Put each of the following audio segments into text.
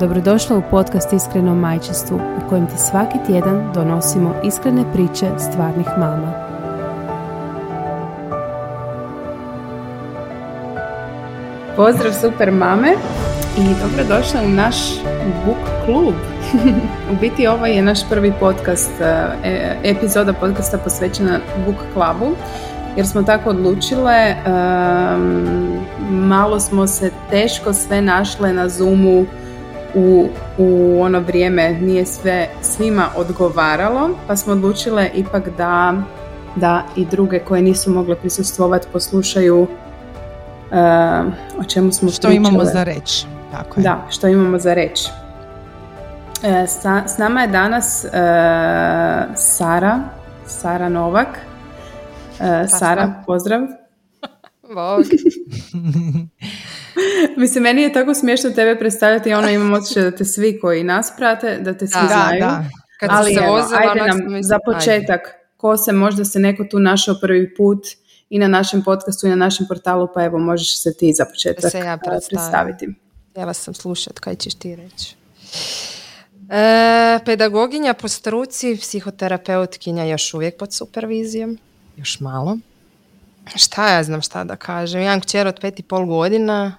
Dobrodošla u podcast Iskreno majčinstvu u kojem ti svaki tjedan donosimo iskrene priče stvarnih mama. Pozdrav super mame i dobrodošla u naš book klub. u biti ovo je naš prvi podcast, e, epizoda podcasta posvećena book klubu jer smo tako odlučile. malo smo se teško sve našle na Zoomu u, u ono vrijeme nije sve svima odgovaralo, pa smo odlučile ipak da, da i druge koje nisu mogle prisustvovati poslušaju uh, o čemu smo Što imamo za reći. Tako je. Da, što imamo za reći. E, sa, s nama je danas uh, Sara, Sara Novak. Uh, Sara, pozdrav. Bog. Mislim, meni je tako smiješno tebe predstavljati, ono imam osjećaj da te svi koji nas prate, da te svi da, znaju. Da. Kad Ali se evo, ajde nam za početak, ko se možda se neko tu našao prvi put i na našem podcastu i na našem portalu, pa evo možeš se ti za početak se ja predstaviti. Ja vas sam slušat, kaj ćeš ti reći? E, pedagoginja po struci, psihoterapeutkinja još uvijek pod supervizijom, još malo. Šta ja znam šta da kažem, imam kćer od pet i pol godina,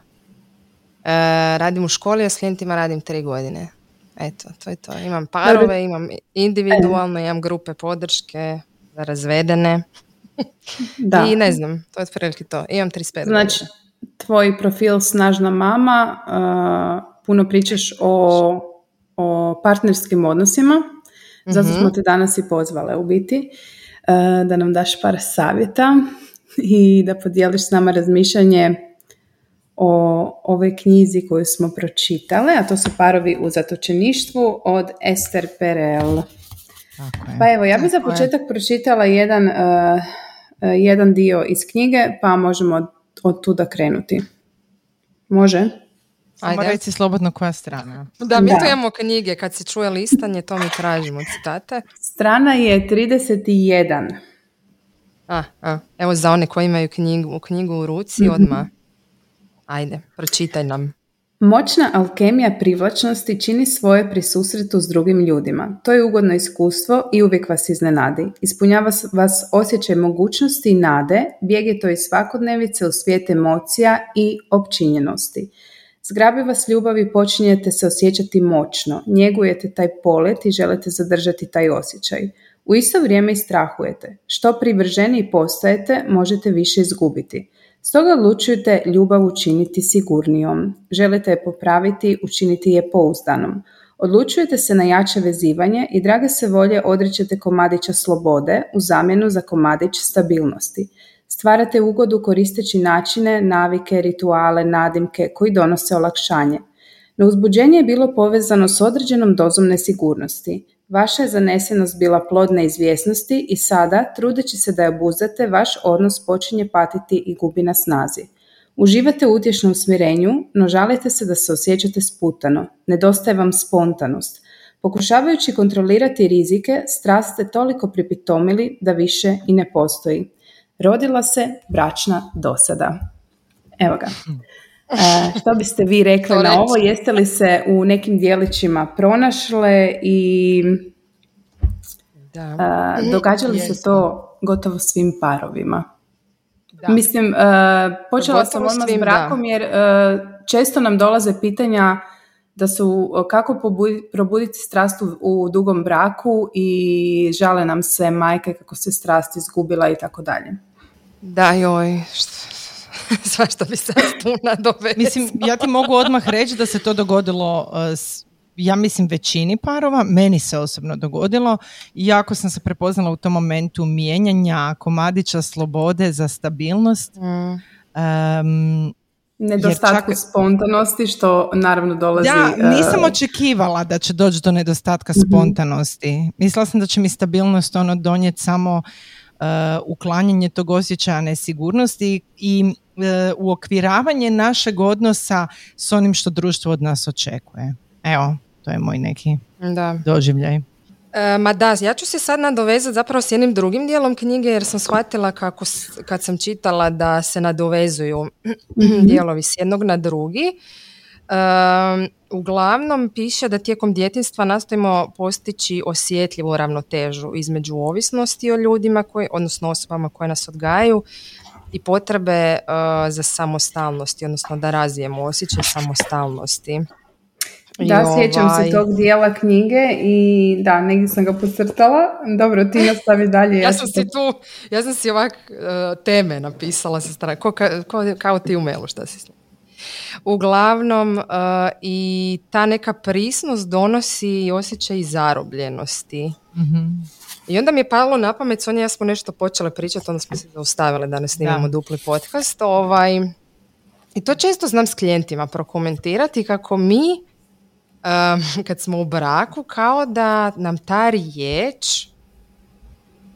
radim u školi, a s klijentima radim tri godine. Eto, to je to. Imam parove, imam individualno, imam grupe podrške za razvedene. Da. I ne znam, to je otprilike to. Imam 35 Znači, tvoj profil Snažna mama, uh, puno pričaš o, o partnerskim odnosima, zato smo mhm. te danas i pozvale u biti, uh, da nam daš par savjeta i da podijeliš s nama razmišljanje o ovoj knjizi koju smo pročitale, a to su parovi u zatočeništvu od Esther Perel. Pa evo, ja bih za početak pročitala jedan, uh, jedan dio iz knjige, pa možemo od, od tuda krenuti. Može? Ajde. reci slobodno koja strana. Da, mi da. tu imamo knjige, kad se čuje listanje, to mi tražimo citate. Strana je 31. A, a, evo za one koji imaju knjigu, knjigu u ruci, mm odmah Ajde, pročitaj nam. Moćna alkemija privlačnosti čini svoje pri susretu s drugim ljudima. To je ugodno iskustvo i uvijek vas iznenadi. Ispunjava vas osjećaj mogućnosti i nade, to iz svakodnevice u svijet emocija i općinjenosti. Zgrabi vas ljubav i počinjete se osjećati moćno, njegujete taj polet i želite zadržati taj osjećaj. U isto vrijeme i strahujete. Što privrženiji postajete, možete više izgubiti. Stoga odlučujete ljubav učiniti sigurnijom. Želite je popraviti, učiniti je pouzdanom. Odlučujete se na jače vezivanje i drage se volje odrećete komadića slobode u zamjenu za komadić stabilnosti. Stvarate ugodu koristeći načine, navike, rituale, nadimke koji donose olakšanje. No uzbuđenje je bilo povezano s određenom dozom nesigurnosti. Vaša je zanesenost bila plod neizvjesnosti i sada, trudeći se da je obuzdate, vaš odnos počinje patiti i gubi na snazi. Uživate u utješnom smirenju, no žalite se da se osjećate sputano. Nedostaje vam spontanost. Pokušavajući kontrolirati rizike, strast ste toliko pripitomili da više i ne postoji. Rodila se bračna dosada. Evo ga. E, što biste vi rekli na ovo? Jeste li se u nekim dijelićima pronašle i da. E, događa li se to gotovo svim parovima? Da. Mislim, e, počela sam odmah s brakom jer često nam dolaze pitanja da su kako probuditi strast u, dugom braku i žale nam se majke kako se strast izgubila i tako dalje. Da, joj, što, Svašta bi sad puna Mislim, ja ti mogu odmah reći da se to dogodilo uh, ja mislim većini parova, meni se osobno dogodilo i jako sam se prepoznala u tom momentu mijenjanja komadića slobode za stabilnost. Mm. Nedostatku spontanosti što naravno dolazi... Ja nisam očekivala da će doći do nedostatka mhm. spontanosti. Mislila sam da će mi stabilnost ono donijeti samo uh, uklanjanje tog osjećaja nesigurnosti i uokviravanje našeg odnosa s onim što društvo od nas očekuje. Evo, to je moj neki da. doživljaj. E, ma da, ja ću se sad nadovezati zapravo s jednim drugim dijelom knjige jer sam shvatila kako kad sam čitala da se nadovezuju dijelovi s jednog na drugi. E, uglavnom piše da tijekom djetinstva nastojimo postići osjetljivu ravnotežu između ovisnosti o ljudima, koji, odnosno osobama koje nas odgajaju i potrebe e, za samostalnosti, odnosno da razvijemo osjećaj samostalnosti. Da, sjećam se ovaj. tog dijela knjige i da, negdje sam ga pocrtala. Dobro, ti nastavi dalje. ja, sam si tu, ja sam si ovak uh, teme napisala sa strane, ko, kao ti u mailu šta si Uglavnom, uh, i ta neka prisnost donosi osjećaj zarobljenosti. mm I onda mi je palo na pamet, Sonja ja smo nešto počele pričati, onda smo se zaustavile da ne snimamo dupli podcast. Ovaj, I to često znam s klijentima prokomentirati kako mi kad smo u braku, kao da nam ta riječ,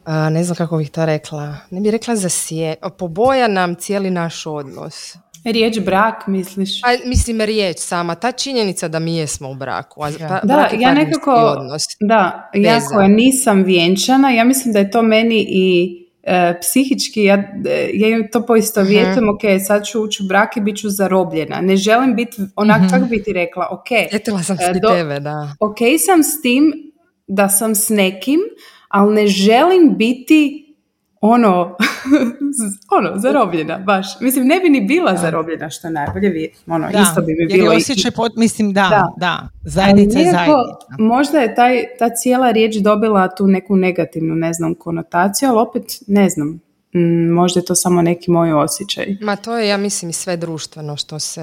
ne znam kako bih to rekla, ne bih rekla za sje, poboja nam cijeli naš odnos. Riječ brak, misliš? A, mislim, riječ sama. Ta činjenica da mi jesmo u braku. A, da, ja nekako, odnos, da, ja koja nisam vjenčana, ja mislim da je to meni i e, psihički, ja, e, ja to poistovjetujem, uh ok, sad ću ući u brak i bit ću zarobljena. Ne želim biti, onak, uh kako bi ti rekla, ok. Etila sam e, do, tebe, da. Ok sam s tim da sam s nekim, ali ne želim biti ono, ono, zarobljena, baš. Mislim, ne bi ni bila zarobljena, što najbolje, ono, da. isto bi mi bilo. Jer osjećaj, pot, mislim, da, da, da. zajednica je zajednica. Možda je taj, ta cijela riječ dobila tu neku negativnu, ne znam, konotaciju, ali opet, ne znam, mm, možda je to samo neki moj osjećaj. Ma to je, ja mislim, i sve društveno što se,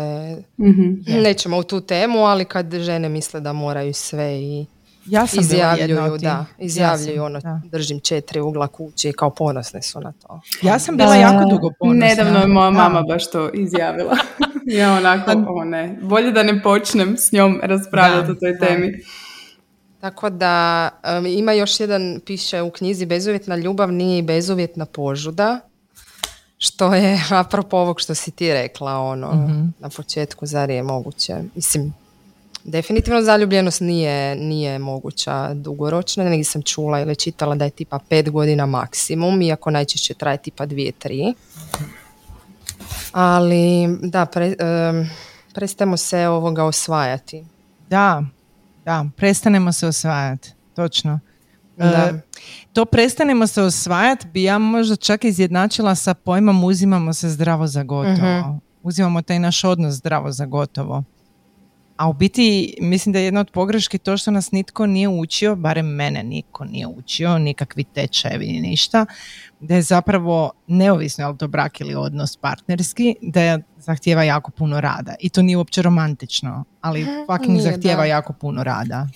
mm nećemo u tu temu, ali kad žene misle da moraju sve i ja sam izjavljuju, da, izjavljuju ono, držim četiri ugla kuće i kao ponosne su na to. Ja sam bila jako dugo ponosna. Nedavno je moja mama baš to izjavila. ja onako, o ne, bolje da ne počnem s njom raspravljati o toj temi. Tako da ima još jedan, piše u knjizi bezuvjetna ljubav nije i bezuvjetna požuda, što je apropo ovog što si ti rekla ono, mhm. na početku, zar je moguće. Mislim, Definitivno zaljubljenost nije, nije moguća dugoročna, negdje sam čula ili čitala da je tipa pet godina maksimum, iako najčešće traje tipa dvije, tri. Ali da, pre, prestajemo se ovoga osvajati. Da, da, prestanemo se osvajati, točno. Da. E, to prestanemo se osvajati bi ja možda čak izjednačila sa pojmom uzimamo se zdravo za gotovo. uh Uzimamo taj naš odnos zdravo za gotovo. A u biti mislim da je jedna od pogreški to što nas nitko nije učio, barem mene niko nije učio, nikakvi tečajevi ni ništa, da je zapravo neovisno je li to brak ili odnos partnerski, da je zahtjeva jako puno rada. I to nije uopće romantično, ali fucking zahtjeva jako puno rada.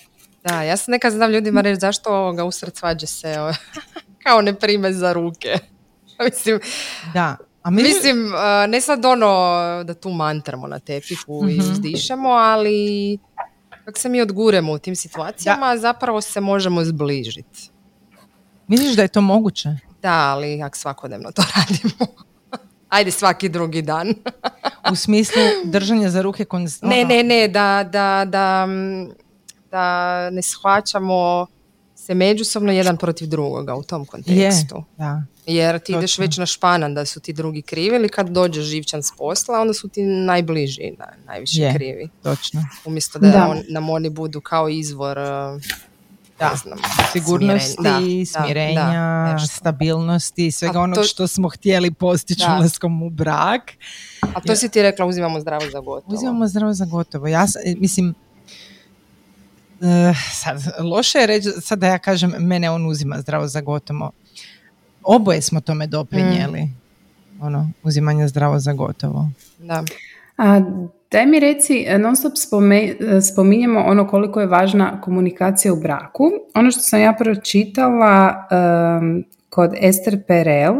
Da, ja sam nekad znam ljudima reći zašto ovoga usred svađe se kao ne prime za ruke. Mislim, da. A Mislim, ne sad ono da tu mantramo na tepihu i mhm. uzdišemo, ali kako se mi odguremo u tim situacijama, zapravo se možemo zbližiti. Misliš da je to moguće? Da, ali ako svakodnevno to radimo. Ajde svaki drugi dan. u smislu držanja za ruke konstantno? Ne, ne, ne, da, da, da, da ne shvaćamo se međusobno jedan protiv drugoga u tom kontekstu. Je, da. Jer ti ideš već na španan da su ti drugi krivi ili kad dođe živčan s posla, onda su ti najbliži, na, najviše je, krivi. Točno. Umjesto da, On, nam oni budu kao izvor uh, da. Znam, sigurnosti, smirenja, stabilnosti, svega ono što smo htjeli postići ulaskom u brak. A to si ti rekla, uzimamo zdravo za gotovo. Uzimamo zdravo za gotovo. Ja mislim, uh, sad, loše je reći, sad da ja kažem, mene on uzima zdravo za gotovo oboje smo tome doprinijeli. Mm. Ono, uzimanje zdravo za gotovo. Da. A, daj mi reci, non stop spome, spominjemo ono koliko je važna komunikacija u braku. Ono što sam ja pročitala um, kod Esther Perel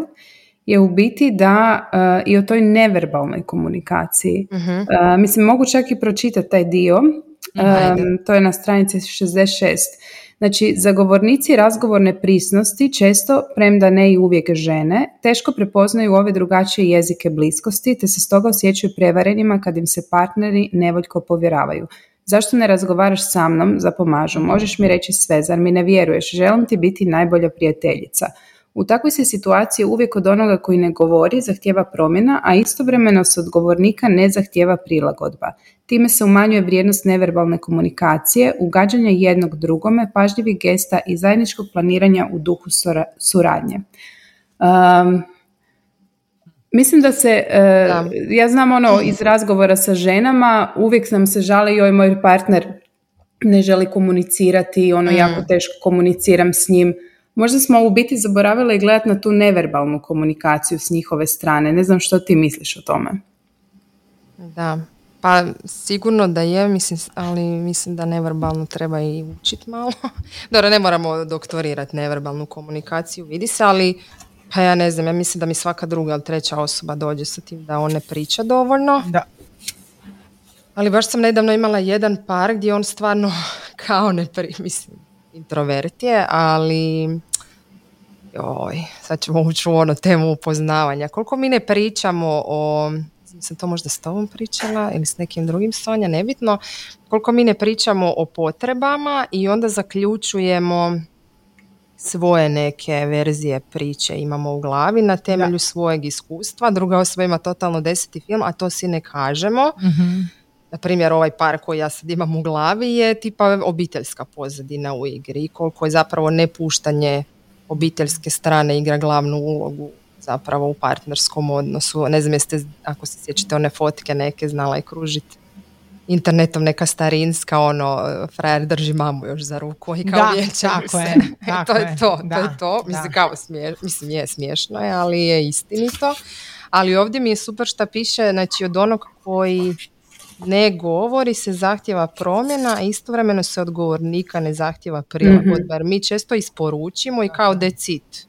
je u biti da uh, i o toj neverbalnoj komunikaciji. Mhm. Uh, mislim, mogu čak i pročitati taj dio. Um, to je na stranici 66. Znači, zagovornici razgovorne prisnosti često, premda ne i uvijek žene, teško prepoznaju ove drugačije jezike bliskosti, te se stoga osjećaju prevarenima kad im se partneri nevoljko povjeravaju. Zašto ne razgovaraš sa mnom za pomažu? Možeš mi reći sve, zar mi ne vjeruješ? Želim ti biti najbolja prijateljica. U takvoj se situaciji uvijek od onoga koji ne govori zahtjeva promjena, a istovremeno se od govornika ne zahtjeva prilagodba. Time se umanjuje vrijednost neverbalne komunikacije, ugađanja jednog drugome, pažljivih gesta i zajedničkog planiranja u duhu sura- suradnje. Um, Mislim da se, e, Da. ja znam ono iz razgovora sa ženama, uvijek nam se žali joj moj partner ne želi komunicirati, ono Mm. jako teško komuniciram s njim. Možda smo u biti zaboravili gledati na tu neverbalnu komunikaciju s njihove strane. Ne znam što ti misliš o tome. Da, pa sigurno da je, mislim, ali mislim da neverbalno treba i učit malo. Dobro, ne moramo doktorirati neverbalnu komunikaciju, vidi se, ali pa ja ne znam, ja mislim da mi svaka druga ili treća osoba dođe sa tim da on ne priča dovoljno. Da. Ali baš sam nedavno imala jedan par gdje on stvarno kao ne pri, mislim, introvert je, ali joj, sad ćemo ući u ono temu upoznavanja. Koliko mi ne pričamo o, sam to možda s tobom pričala ili s nekim drugim Sonja, nebitno, koliko mi ne pričamo o potrebama i onda zaključujemo svoje neke verzije priče imamo u glavi na temelju svojeg iskustva, druga osoba ima totalno deseti film, a to si ne kažemo. Mhm. Na primjer, ovaj par koji ja sad imam u glavi je tipa obiteljska pozadina u igri i koliko je zapravo nepuštanje obiteljske strane igra glavnu ulogu zapravo u partnerskom odnosu. Ne znam jeste, ako se sjećate one fotke neke, znala je kružiti internetom neka starinska, ono, frajer drži mamu još za ruku i kao Da, tako se. je, E, tako to je to, to da, je to. Mislim, da. kao smije, mislim, je smiješno, je, ali je istinito. Ali ovdje mi je super šta piše, znači od onog koji ne govori se zahtjeva promjena, a istovremeno se od govornika ne zahtjeva prilagodba. Jer mi često isporučimo i kao decit.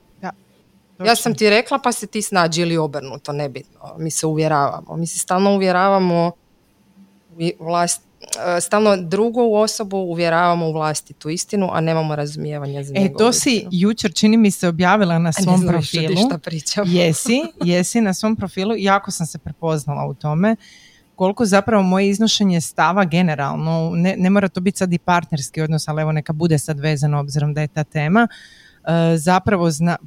Ja sam ti rekla pa se ti snađi ili obrnuto, nebitno. Mi se uvjeravamo. Mi se stalno uvjeravamo u vlast, e, stalno drugu osobu uvjeravamo u vlastitu istinu, a nemamo razumijevanja za E, to si istinu. jučer čini mi se objavila na ne svom ti profilu. šta pričam. Jesi, jesi na svom profilu. Jako sam se prepoznala u tome koliko zapravo moje iznošenje stava generalno, ne, ne mora to biti sad i partnerski odnos, ali evo neka bude sad vezano obzirom da je ta tema, e, zapravo zna,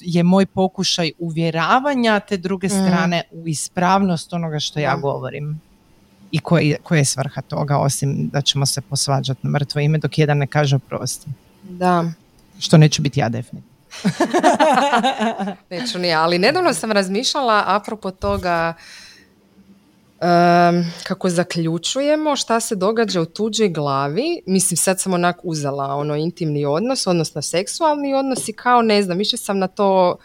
je moj pokušaj uvjeravanja te druge strane u ispravnost onoga što ja govorim. I koja je svrha toga, osim da ćemo se posvađati na mrtvo ime dok jedan ne kaže oprosti. Da, Što neću biti ja definitivno. neću ni ja. Ali nedavno sam razmišljala apropo toga em, kako zaključujemo šta se događa u tuđoj glavi. Mislim, sad sam onak uzela ono intimni odnos, odnosno seksualni odnos i kao ne znam, više sam na to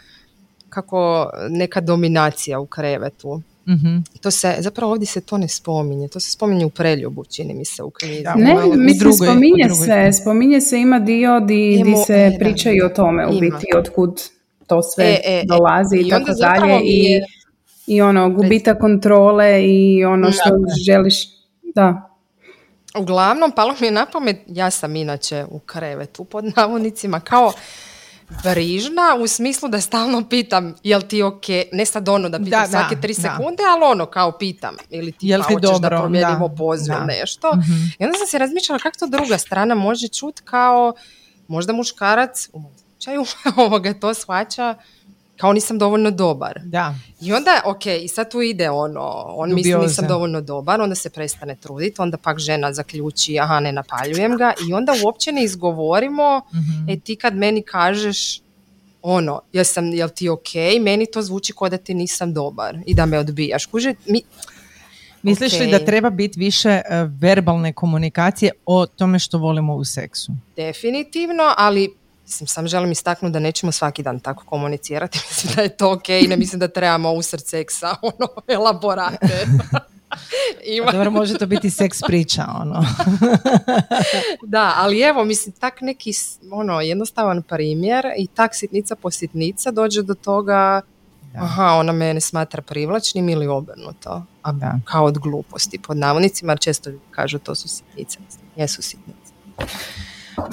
kako neka dominacija u krevetu. Mhm. To se, zapravo ovdje se to ne spominje, to se spominje u preljubu, čini mi se u knjizi. Ne, malo mislim, drugoj- spominje drugoj se, spominje se, ima dio di, di Imamo- se e, da. priča i o tome, u Ima. biti, otkud to sve E, e, e. dolazi i, I tako dalje. I, je- I ono, gubitak kontrole i ono što želiš, da. Uglavnom, palo mi je na pamet, ja sam inače u krevetu pod navodnicima, kao brižna u smislu da stalno pitam jel ti ok, ne sad ono da pitam Da, svake da, tri da. sekunde, ali ono kao pitam ili ti Jel pa ti hoćeš da dobro, promijenimo da, poziv da. ili nešto. Mhm. I onda sam se razmišljala kako to druga strana može čut kao možda muškarac u mom slučaju ovoga to shvaća kao nisam dovoljno dobar. Da. I onda, ok, i sad tu ide ono, on misli nisam dovoljno dobar, onda se prestane truditi, onda pak žena zaključi, aha, ne napaljujem ga i onda uopće ne izgovorimo, Mhm. e ti kad meni kažeš, ono, jesam, jel ti ok, meni to zvuči kao da ti nisam dobar i da me odbijaš. Kuže, mi, Misliš li Ok. da treba biti više e, verbalne komunikacije o tome što volimo u seksu? definitivno, ali mislim, sam želim istaknuti da nećemo svaki dan tako komunicirati, mislim da je to ok i ne mislim da trebamo usred seksa, ono, elaborate. Ima, Pa Dobro, može to biti seks priča, ono. Da, ali evo, mislim, tak neki ono, jednostavan primjer i tak sitnica po sitnica dođe do toga aha, ona mene smatra privlačnim ili obrnuto. A da. kao od gluposti pod navodnicima, jer često kažu to su sitnice. Jesu sitnice.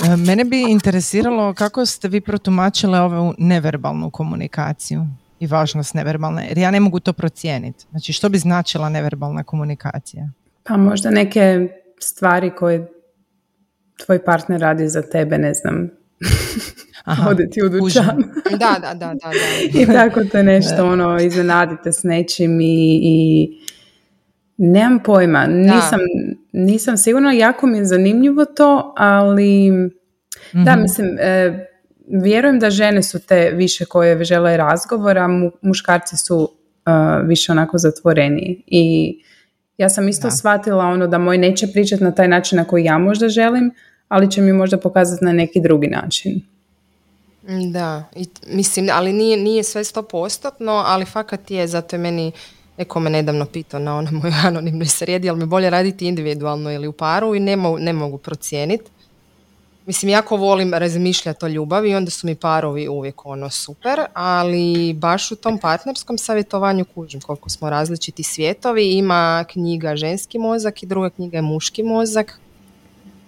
E, mene bi interesiralo kako ste vi protumačile ovu neverbalnu komunikaciju i važnost neverbalne, jer ja ne mogu to procijeniti. Znači, što bi značila neverbalna komunikacija? Pa možda neke stvari koje tvoj partner radi za tebe, ne znam, Aha, odeti u dućan. da, da, da, da, I tako te nešto, ono, iznenadite s nečim i, i nemam pojma. Nisam, nisam sigurna, jako mi je zanimljivo to, ali da, mhm. mislim, e, vjerujem da žene su te više koje žele razgovora, muškarci su e, više onako zatvoreni i ja sam isto shvatila ono da moj neće pričati na taj način na koji ja možda želim, ali će mi možda pokazati na neki drugi način. Da, i, mislim, ali nije, nije sve sto postotno, ali fakat je, zato je meni neko me nedavno pitao na onoj mojoj anonimnoj sredi, ali mi bolje raditi individualno ili u paru i ne, ne mogu procijeniti. Mislim, jako volim razmišljati o ljubavi i onda su mi parovi uvijek ono super, ali baš u tom partnerskom savjetovanju kužim koliko smo različiti svijetovi. Ima knjiga ženski mozak i druga knjiga je muški mozak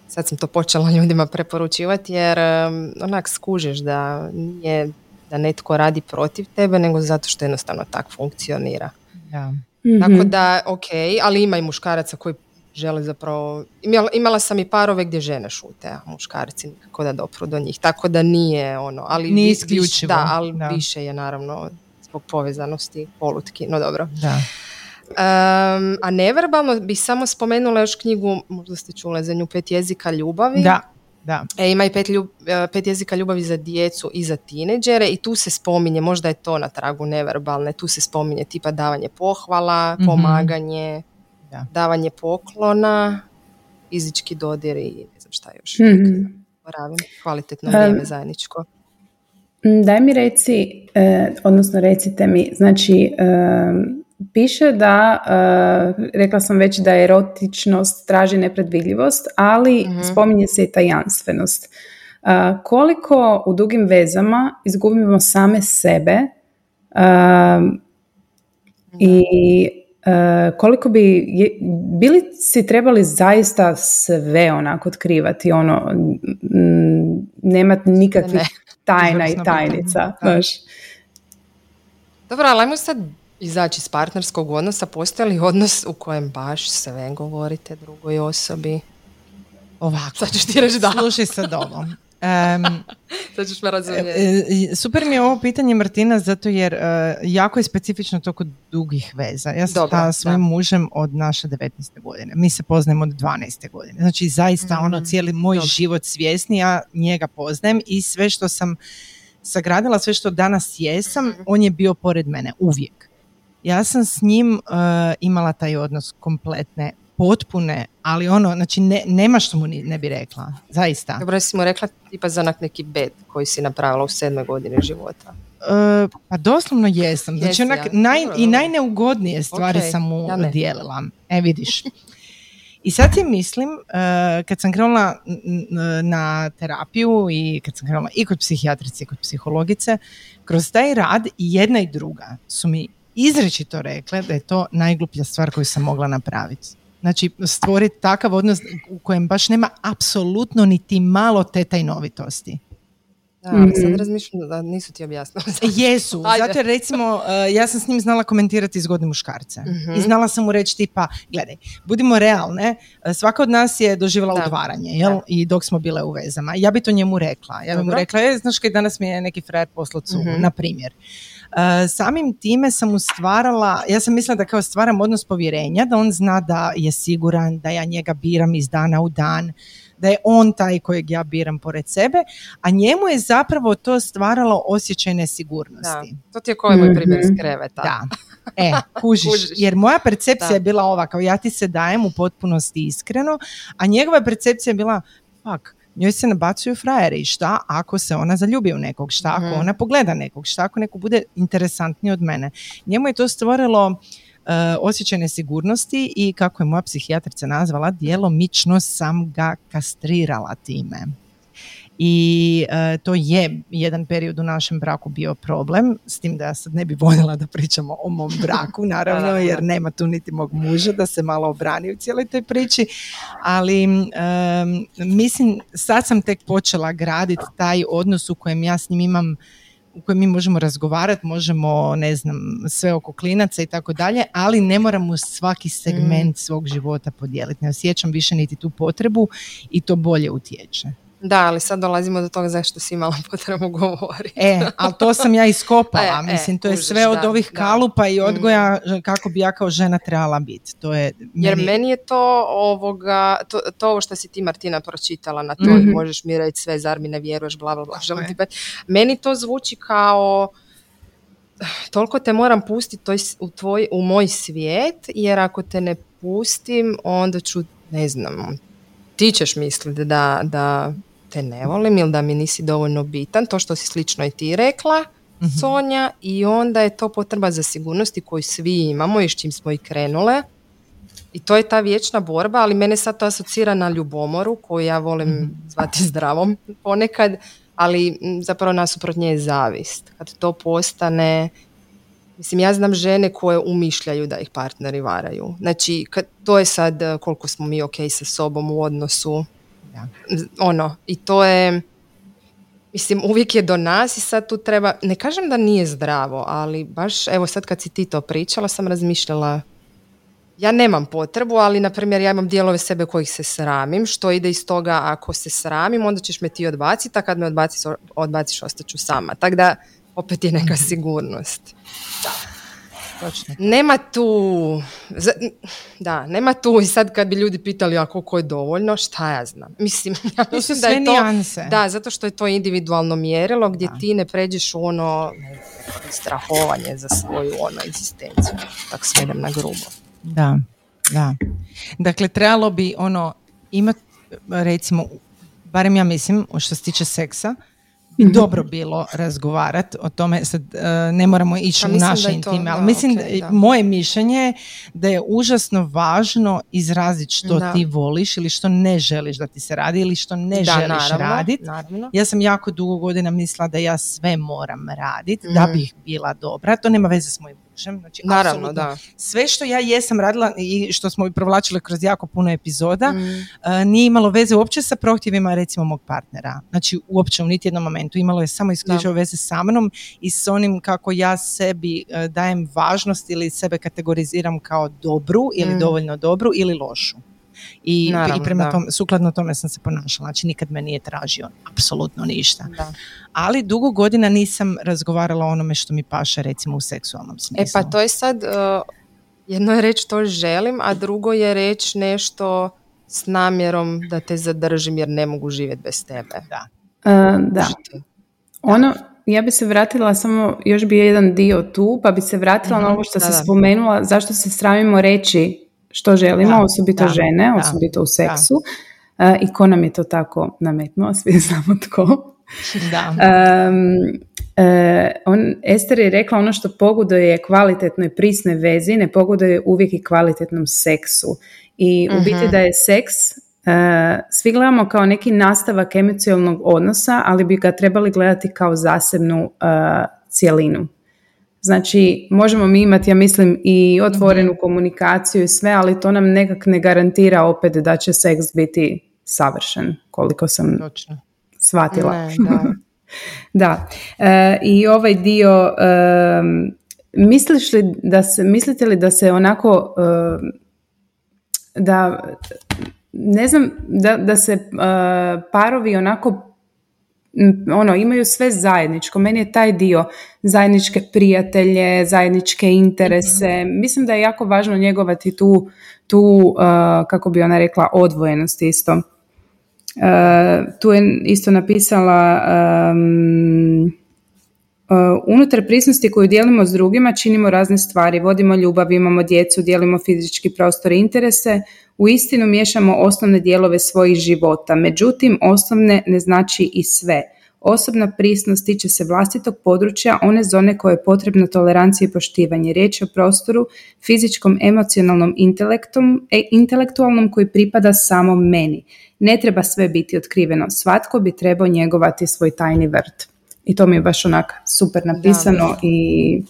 sad sam to počela ljudima preporučivati jer onak skužiš da nije da netko radi protiv tebe nego zato što jednostavno tak funkcionira. Ja. Tako mhm. da, ok, ali ima i muškaraca koji žele zapravo, imala sam i parove gdje žene šute, a muškarci nikako da dopru do njih, tako da nije ono, ali nije isključivo. Da, ali više je naravno zbog povezanosti polutki, no dobro. Da. Um, a neverbalno bi samo spomenula još knjigu, možda ste čule za nju, Pet jezika ljubavi. Da, da. E, ima i pet, ljub, e, pet jezika ljubavi za djecu i za tineđere i tu se spominje, možda je to na tragu neverbalne, tu se spominje tipa davanje pohvala, mm pomaganje, da. davanje poklona, fizički dodir i ne znam šta još. Mm-hmm. Kvalitetno vrijeme zajedničko. Daj mi reci, e, odnosno recite mi, znači piše da, uh, rekla sam već da erotičnost traži nepredvidljivost, ali mm spominje se i tajanstvenost. Uh, koliko u dugim vezama izgubimo same sebe uh, i koliko bi bili si trebali zaista sve onako otkrivati ono nemati nikakvih tajna i tajnica znaš. Dobro, ali ajmo sad izaći iz partnerskog odnosa, postoji li odnos u kojem baš sve govorite drugoj osobi? Ovako. Sad ćeš ti reći da. Slušaj sad ovo. Um, Sad ćeš me razumjeti. E, e, super mi je ovo pitanje Martina zato jer uh, jako je specifično to kod dugih veza. Ja sam sa svojim mužem od naše 19. godine. Mi se poznajemo od 12. godine. Znači zaista ono mhm. cijeli moj život svjesni, ja njega poznajem i sve što sam sagradila, sve što danas jesam, mhm. on je bio pored mene uvijek. Ja sam s njim uh, imala taj odnos kompletne, potpune, ali ono, znači ne, nema što mu ne bi rekla, zaista. Dobro, si mu rekla tipa za neki bed koji si napravila u sedmoj godini života. Uh, pa doslovno jesam. Znači onak, naj, i najneugodnije stvari sam mu ja dijelila. E vidiš. I sad si mislim, uh, kad sam krenula na terapiju i kad sam krenula i kod psihijatrice i kod psihologice, kroz taj rad i jedna i druga su mi izrečito rekle da je to najgluplja stvar koju sam mogla napraviti. Znači, stvoriti takav odnos u kojem baš nema apsolutno niti malo te tajnovitosti. Da, mm sad razmišljam da nisu ti objasnili. Jesu, zato jer recimo uh, ja sam s njim znala komentirati zgodne muškarce. mm I znala sam mu reći tipa, gledaj, budimo realne, uh, svaka od nas je doživjela da. udvaranje, jel? I dok smo bile u vezama. Ja bi to njemu rekla. Ja bi mu rekla, e, znaš kaj, danas mi je neki frajer poslao mm na primjer. Uh, samim time sam mu stvarala, ja sam mislila da kao stvaram odnos povjerenja, da on zna da je siguran, da ja njega biram iz dana u dan, da je on taj kojeg ja biram pored sebe, a njemu je zapravo to stvaralo osjećaj nesigurnosti. Da, to ti je koji moj primjer s kreveta. Da. E, kužiš, jer moja percepcija je bila ova, kao ja ti se dajem u potpunosti iskreno, a njegova percepcija je bila, fuck, njoj se nabacuju frajere i šta ako se ona zaljubi u nekog, šta ako mhm. ona pogleda nekog, šta ako neko bude interesantniji od mene. Njemu je to stvorilo uh, osjećaj nesigurnosti i kako je moja psihijatrica nazvala, djelomično sam ga kastrirala time. I e, to je jedan period u našem braku bio problem, s tim da ja sad ne bi voljela da pričamo o mom braku, naravno, jer nema tu niti mog muža da se malo obrani u cijeloj toj priči, ali mislim, sad sam tek počela graditi taj odnos u kojem ja s njim imam u kojem mi možemo razgovarati, možemo, ne znam, sve oko klinaca i tako dalje, ali ne moramo svaki segment mm. svog života podijeliti. Ne osjećam više niti tu potrebu i to bolje utječe. Da, ali sad dolazimo do toga zašto si imala potrebu govoriti. E, ali to sam ja iskopala. E, e, Mislim, to je sve od ovih kalupa i odgoja mm. kako bi ja kao žena trebala biti. To je, Jer meni je to ovoga, to, to ovo što si ti Martina pročitala na to mm možeš mi reći sve, zar mi ne vjeruješ, bla, bla, bla. Meni to zvuči kao toliko te moram pustiti u, tvoj, u moj svijet, jer ako te ne pustim, onda ću, ne znam, ti ćeš misliti da, da te ne volim ili da mi nisi dovoljno bitan, to što si slično i ti rekla, mm Sonja, i onda je to potreba za sigurnosti koju svi imamo i s čim smo i krenule. I to je ta vječna borba, ali mene sad to asocira na ljubomoru koju ja volim mm zvati zdravom ponekad, ali zapravo nasuprot nje je zavist. Kad to postane Mislim, ja znam žene koje umišljaju da ih partneri varaju. Znači, kad, to je sad koliko smo mi ok sa sobom u odnosu ono, i to je, mislim, uvijek je do nas i sad tu treba, ne kažem da nije zdravo, ali baš, evo sad kad si ti to pričala, sam razmišljala, ja nemam potrebu, ali na primjer ja imam dijelove sebe kojih se sramim, što ide iz toga ako se sramim, onda ćeš me ti odbaciti, a kad me odbaciš, odbaciš ostaću sama. Tako da opet je neka mhm. Sigurnost. Nema tu, da, nema tu i sad kad bi ljudi pitali a koliko je dovoljno, šta ja znam. Mislim, ja mislim da je to, da, zato što je to individualno mjerilo gdje ti ne pređeš u ono strahovanje za svoju ono egzistenciju, tako svedem na grubo. Da, da. Dakle, trebalo bi ono imati, recimo, barem ja mislim, što se tiče seksa, bi mhm. dobro bilo razgovarati o tome, sad e, ne moramo ići pa u naše intime, ali mislim, moje mišljenje je da je užasno važno izraziti što ti voliš ili što ne želiš da ti se radi ili što ne želiš raditi. Ja sam jako dugo godina mislila da ja sve moram raditi da mhm. bih bila dobra, to nema veze s mojim Znači, Naravno, da. Sve što ja jesam radila i što smo i provlačili kroz jako puno epizoda, mm. nije imalo veze uopće sa prohtjevima recimo mog partnera. Znači, uopće u niti jednom momentu. Imalo je samo isključivo veze sa mnom i s onim kako ja sebi e, dajem važnost ili sebe kategoriziram kao dobru ili mm. dovoljno dobru ili lošu. I, i prema tom, sukladno tome sam se ponašala. Znači nikad me nije tražio apsolutno ništa. Da. Ali dugo godina nisam razgovarala o onome što mi paše recimo u seksualnom smislu. E pa to je sad, uh, jedno je reći to želim, a drugo je reći nešto s namjerom da te zadržim jer ne mogu živjeti bez tebe. Da. Uh, da. Ono, ja bi se vratila samo, još bi jedan dio tu, pa bi se vratila na mhm. ovo što se spomenula, zašto se sramimo reći što želimo, osobito žene, osobito u seksu. Uh, I ko nam je to tako nametnuo, svi znamo tko. Da. on, Ester je rekla ono što pogoduje kvalitetnoj prisnoj vezi, ne pogoduje uvijek i kvalitetnom seksu. I u biti mhm. da je seks svi gledamo kao neki nastavak emocionalnog odnosa, ali bi ga trebali gledati kao zasebnu uh, cjelinu. Znači, možemo mi imati, ja mislim, i otvorenu mhm. komunikaciju i sve, ali to nam nekak ne garantira opet da će seks biti savršen, koliko sam Točno. shvatila. da. da. E, I ovaj dio, e, misliš li da se, mislite li da se onako, e, da, ne znam, da, da se parovi onako ono, imaju sve zajedničko. Meni je taj dio zajedničke prijatelje, zajedničke interese. Mhm. Mislim da je jako važno njegovati tu, tu uh, kako bi ona rekla, odvojenost isto. Uh, tu je isto napisala um, unutar prisnosti koju dijelimo s drugima činimo razne stvari, vodimo ljubav, imamo djecu, dijelimo fizički prostor i interese, u istinu miješamo osnovne dijelove svojih života, međutim osnovne ne znači i sve. Osobna prisnost tiče se vlastitog područja, one zone koje je potrebna tolerancija i poštivanje. Riječ je o prostoru fizičkom, emocionalnom, intelektom, e, intelektualnom koji pripada samo meni. Ne treba sve biti otkriveno. Svatko bi trebao njegovati svoj tajni vrt. I to mi je baš onak super napisano i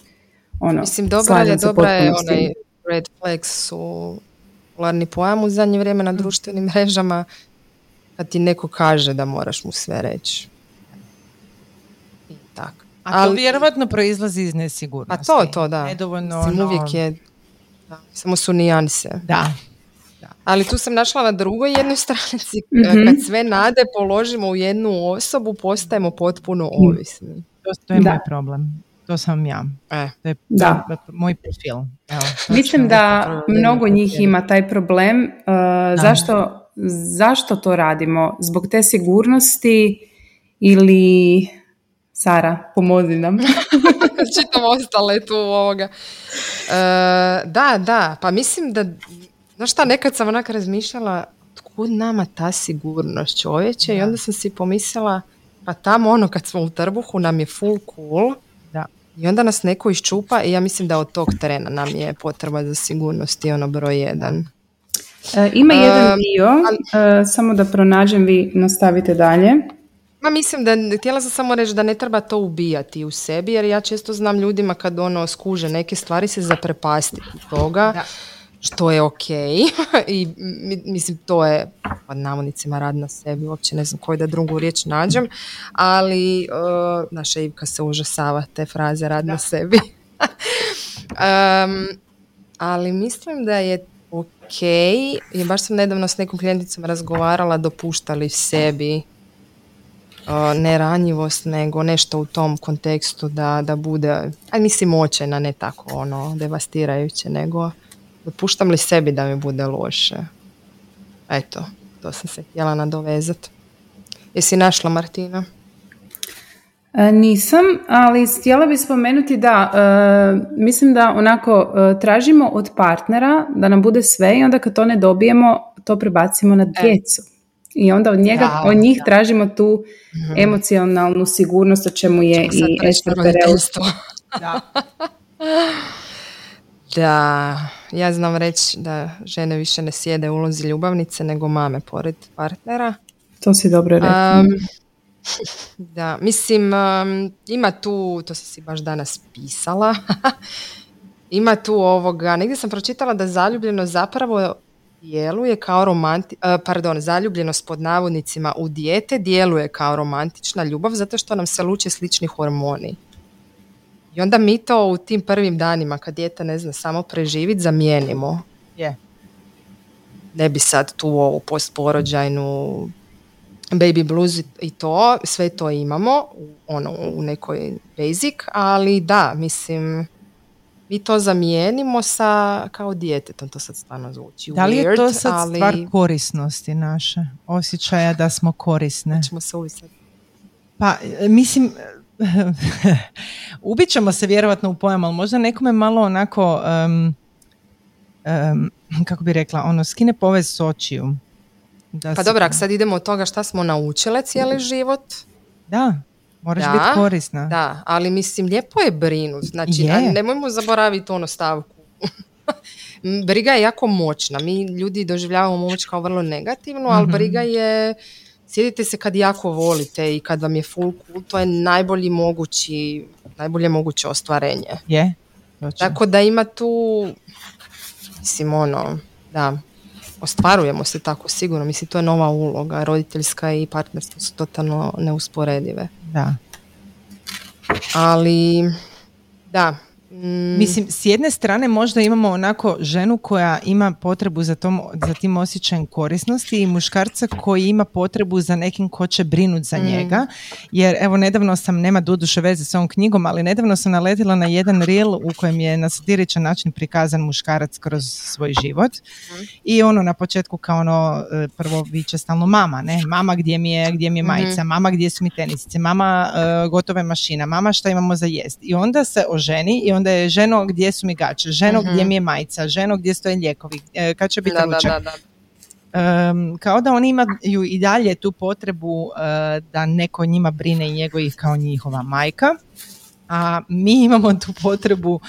ono, Mislim, dobra je, dobra je onaj red flags su popularni pojam u zadnje vrijeme na društvenim mrežama kad ti neko kaže da moraš mu sve reći. I tak. A to vjerovatno proizlazi iz nesigurnosti. A to, to, da. Nedovoljno, Mislim, uvijek ono- je, da, samo su nijanse. Da. Da. Ali tu sam našla na drugoj jednoj stranici, mm kad sve nade položimo u jednu osobu, postajemo potpuno mhm. ovisni. To, je moj problem. To sam ja. E. To je da. moj profil. Evo, Mislim da mnogo njih ima taj problem. Uh, zašto zašto to radimo? Zbog te sigurnosti ili... Sara, pomozi nam. Čitam ostale tu ovoga. E, da, da, pa mislim da, znaš šta, nekad sam onak razmišljala, tkud nama ta sigurnost čovječe i onda sam si pomislila, pa tamo ono kad smo u trbuhu nam je full cool, da. I onda nas neko iščupa i ja mislim da od tog terena nam je potreba za sigurnost i ono broj jedan. E, ima jedan dio, e, samo da pronađem, vi nastavite dalje. Ma mislim da, htjela sam samo reći da ne treba to ubijati u sebi, jer ja često znam ljudima kad ono skuže neke stvari se zaprepastiti toga, da. Što je ok. I mislim to je pod navodnicima rad na sebi, uopće ne znam koju da drugu riječ nađem, ali uh, naša Ivka se užasava te fraze rad na sebi. um, ali mislim da je ok. I baš sam nedavno s nekom klijenticom razgovarala, dopuštali sebi ne ranjivost, nego nešto u tom kontekstu da, da bude, aj mislim očajna, ne tako ono devastirajuće, nego dopuštam li sebi da mi bude loše. Eto, to sam se htjela nadovezati. Jesi našla Martina? E, nisam, ali htjela bih spomenuti da e, mislim da onako e, tražimo od partnera da nam bude sve i onda kad to ne dobijemo to prebacimo na djecu. I onda od njega, od njih tražimo tu mhm. emocionalnu sigurnost o čemu je i Da. da, ja znam reći da žene više ne sjede u ulozi ljubavnice nego mame pored partnera. To si dobro rekao. Da, mislim, um, ima tu, to sam si baš danas pisala, ima tu ovoga, negdje sam pročitala da zaljubljenost zapravo djeluje kao romanti, pardon, zaljubljenost pod navodnicima u dijete djeluje kao romantična ljubav zato što nam se luče slični hormoni. I onda mi to u tim prvim danima kad dijete ne zna samo preživiti zamijenimo. Je. Ne bi sad tu ovu postporođajnu baby blues i to, sve to imamo ono, u nekoj basic, ali da, mislim, mi to zamijenimo sa kao djetetom, to sad stvarno zvuči Da li je to sad ali... stvar korisnosti naše, osjećaja da smo korisne? Ćemo se Pa, mislim, ubit ćemo se vjerovatno u pojam, ali možda nekome malo onako, um, kako bi rekla, ono, skine povez s očiju. Da pa dobro, ako sad idemo od toga šta smo naučile cijeli život. Da, moraš biti korisna. Da, ali mislim, lijepo je brinut. Znači, je. nemojmo zaboraviti ono stavku. briga je jako moćna. Mi ljudi doživljavamo moć kao vrlo negativnu, ali mhm. briga je... Sjedite se kad jako volite i kad vam je full cool, to je najbolji mogući, najbolje moguće ostvarenje. Je. Tako da ima tu, mislim ono, da, ostvarujemo se tako sigurno. Mislim, to je nova uloga. Roditeljska i partnerstvo su totalno neusporedive. Da. Ali, da, Mm. Mislim, s jedne strane možda imamo onako ženu koja ima potrebu za, tom, za tim osjećajem korisnosti i muškarca koji ima potrebu za nekim ko će brinut za mm. njega. Jer evo nedavno sam, nema doduše veze s ovom knjigom, ali nedavno sam naletila na jedan reel u kojem je na satiričan način prikazan muškarac kroz svoj život. Mm. I ono na početku kao ono e, prvo viče stalno mama, ne? Mama gdje mi je, gdje mi je majica, mhm. mama gdje su mi tenisice, mama uh, gotove mašina, mama šta imamo za jest. I onda se oženi i onda je ženo gdje su mi gače, ženo gdje mhm. mi je majica, ženo gdje stoje lijekovi, e, kad će biti ručak. kao da oni imaju i dalje tu potrebu e, da neko njima brine i njegov ih kao njihova majka, a mi imamo tu potrebu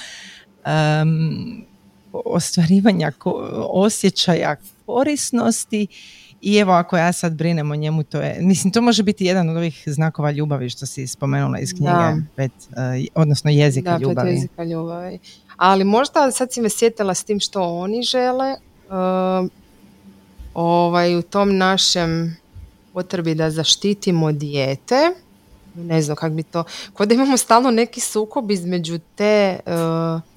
um, ostvarivanja osjećaja korisnosti i evo ako ja sad brinem o njemu, to je, mislim to može biti jedan od ovih znakova ljubavi što si spomenula iz knjige, pet, uh, odnosno jezika da, ljubavi. Pet jezika ljubavi. Ali možda sad si me sjetila s tim što oni žele, uh, ovaj, u tom našem potrebi da zaštitimo dijete, ne znam kako bi to, kod da imamo stalno neki sukob između te uh,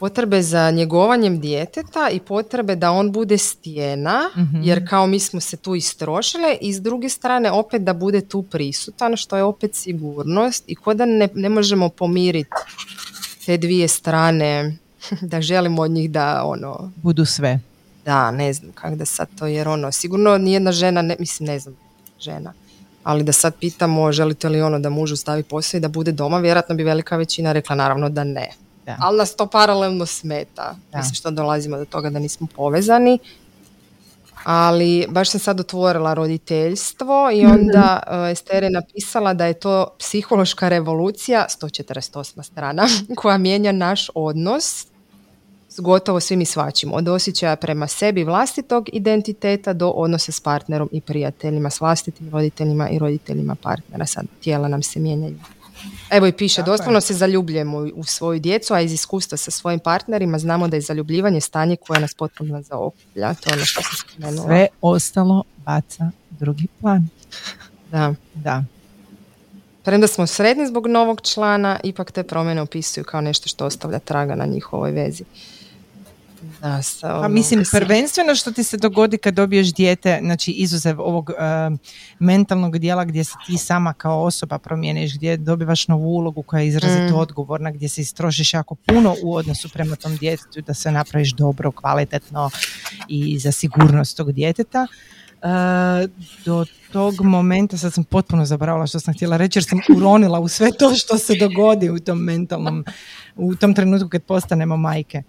potrebe za njegovanjem djeteta i potrebe da on bude stijena, mhm. jer kao mi smo se tu istrošile i s druge strane opet da bude tu prisutan, što je opet sigurnost i ko da ne, ne možemo pomiriti te dvije strane, da želimo od njih da ono... Budu sve. Da, ne znam kako da sad to, jer ono, sigurno nijedna žena, ne, mislim ne znam, žena, ali da sad pitamo želite li ono da mužu stavi posao i da bude doma, vjerojatno bi velika većina rekla naravno da ne. Da. Ali nas to paralelno smeta. Da. Mislim što dolazimo do toga da nismo povezani. Ali baš sam sad otvorila roditeljstvo i onda mm Ester je napisala da je to psihološka revolucija, 148 strana, koja mijenja naš odnos s gotovo svim i svačim. Od osjećaja prema sebi vlastitog identiteta do odnosa s partnerom i prijateljima, s vlastitim roditeljima i roditeljima partnera. Sad tijela nam se mijenjaju. Evo i piše, doslovno se zaljubljujemo u svoju djecu, a iz iskustva sa svojim partnerima znamo da je zaljubljivanje stanje koje nas potpuno zaokuplja. To je ono što sam spomenula. Sve ostalo baca drugi plan. Da. Da. Premda smo sredni zbog novog člana, ipak te promjene opisuju kao nešto što ostavlja traga na njihovoj vezi. Da, sa pa mislim, prvenstveno što ti se dogodi kad dobiješ dijete, znači izuzev ovog mentalnog dijela gdje se ti sama kao osoba promijeniš, gdje dobivaš novu ulogu koja je izrazito mm. odgovorna, gdje se istrošiš jako puno u odnosu prema tom djetetu, da se napraviš dobro, kvalitetno i za sigurnost tog djeteta. do tog momenta, sad sam potpuno zaboravila što sam htjela reći jer sam uronila u sve to što se dogodi u tom mentalnom, u tom trenutku kad postanemo majke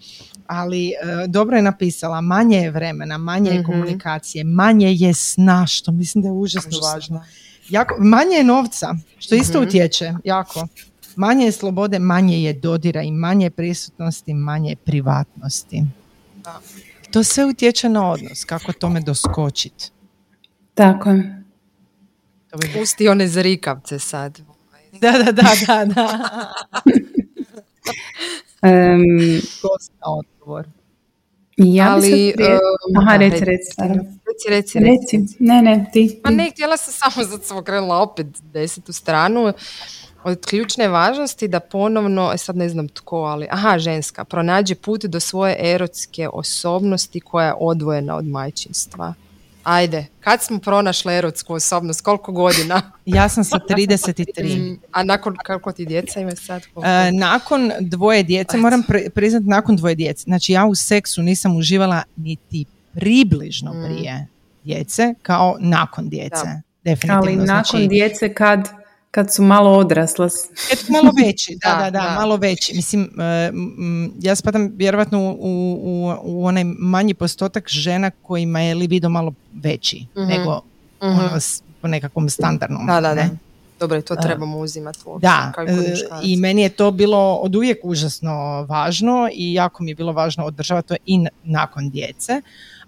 ali e, dobro je napisala, manje je vremena, manje je mhm. komunikacije, manje je sna, što mislim da je užasno važno. Jako, manje je novca, što isto mm utječe, jako. Manje je slobode, manje je dodira i manje je prisutnosti, manje je privatnosti. Da. To sve utječe na odnos, kako tome doskočiti. Tako je. Pusti one zrikavce sad. Da, da, da, da, da. um, odgovor. Ja Ali, prije... uh, Aha, reci, reci, reci, reci, reci. Ne, ne, ti. Pa ne, htjela sam samo, zato sam okrenula opet desetu stranu, od ključne važnosti da ponovno, e, sad ne znam tko, ali, aha, ženska, pronađe put do svoje erotske osobnosti koja je odvojena od majčinstva. Ajde, kad smo pronašli erotsku osobnost, koliko godina? Ja sam sa 33. A nakon, kako ti djeca ima sad? E, nakon dvoje djece, moram priznati nakon dvoje djece. Znači ja u seksu nisam uživala niti približno mm. prije djece, kao nakon djece. Definitivno. Ali nakon znači, djece kad kad su malo odrasla. Kad malo veći, da, da, da, malo veći. Mislim, e, ja spadam vjerovatno u, u, u onaj manji postotak žena kojima je libido malo veći mm nego mm-hmm. ono, po nekakvom standardnom. Da, da, da. Dobro, to trebamo uzimati Da, e, i meni je to bilo od uvijek užasno važno i jako mi je bilo važno održavati to i nakon djece,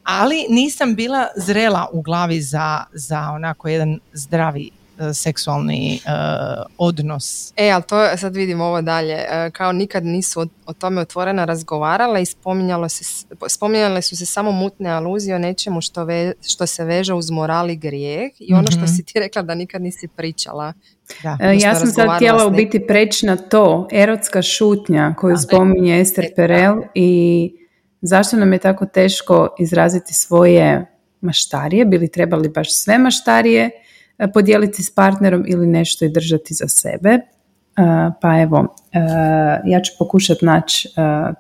ali nisam bila zrela u glavi za, za onako jedan zdravi E, seksualni uh, odnos. E, ali to sad vidim ovo dalje. E, kao nikad nisu o, tome otvoreno razgovarale i spominjalo se, spominjale su se samo mutne aluzije o nečemu što, ve, što se veže uz moral i grijeh i ono što mhm. si ti rekla da nikad nisi pričala. Da, ja sam sad htjela u biti preći na to, erotska šutnja koju spominje Ester Perel i zašto nam je tako teško izraziti svoje maštarije, bili trebali baš sve maštarije E, podijeliti s partnerom ili nešto i držati za sebe. E, pa evo, e, ja ću pokušati naći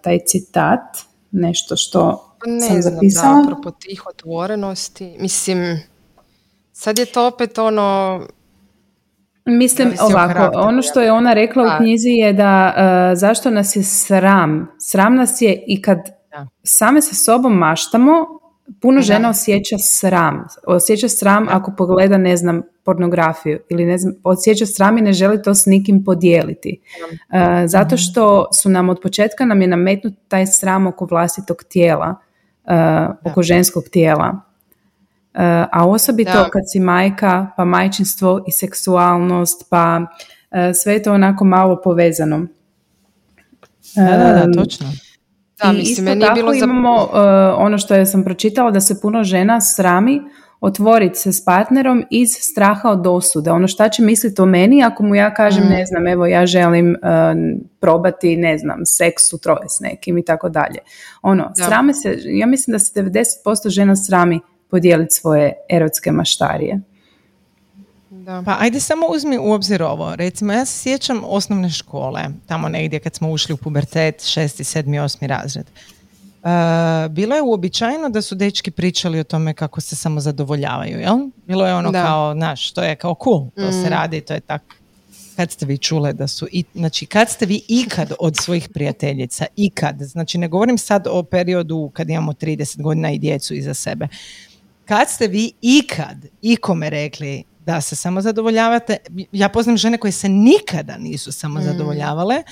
taj citat, nešto što pa ne sam znam, zapisala. Da, apropo tih otvorenosti, mislim, sad je to opet ono... Mislim ovako, ono što je ona rekla u knjizi je da zašto nas je sram. Sram nas je i kad same sa sobom maštamo, puno žena osjeća sram. Osjeća sram ako pogleda, ne znam, pornografiju ili ne znam, osjeća sram i ne želi to s nikim podijeliti. Uh, zato mhm. što su nam od početka nam je nametnut taj sram oko vlastitog tijela, uh, oko ženskog tijela. Uh, a osobito da. kad si majka, pa majčinstvo i seksualnost, pa sve je to onako malo povezano. Da, da, da, točno. Da, I mislim, isto tako bilo imamo uh, ono što je sam pročitala da se puno žena srami otvoriti se s partnerom iz straha od osude. Ono šta će misliti o meni ako mu ja kažem, mm. ne znam, evo ja želim uh, probati, ne znam, seks u troje s nekim i tako dalje. Ono, srame se, ja mislim da se 90% žena srami podijeliti svoje erotske maštarije. Da. Pa ajde samo uzmi u obzir ovo. Recimo, ja se sjećam osnovne škole, tamo negdje kad smo ušli u pubertet, šesti, sedmi, osmi razred. Uh, bilo je uobičajeno da su dečki pričali o tome kako se samo zadovoljavaju, jel? Bilo je ono kao, znaš, to je kao cool, to se mm. radi, to je tako. Kad ste vi čule da su, i, znači kad ste vi ikad od svojih prijateljica, ikad, znači ne govorim sad o periodu kad imamo 30 godina i djecu iza sebe, kad ste vi ikad ikome rekli da se samo zadovoljavate. Ja poznam žene koje se nikada nisu samo mm. zadovoljavale.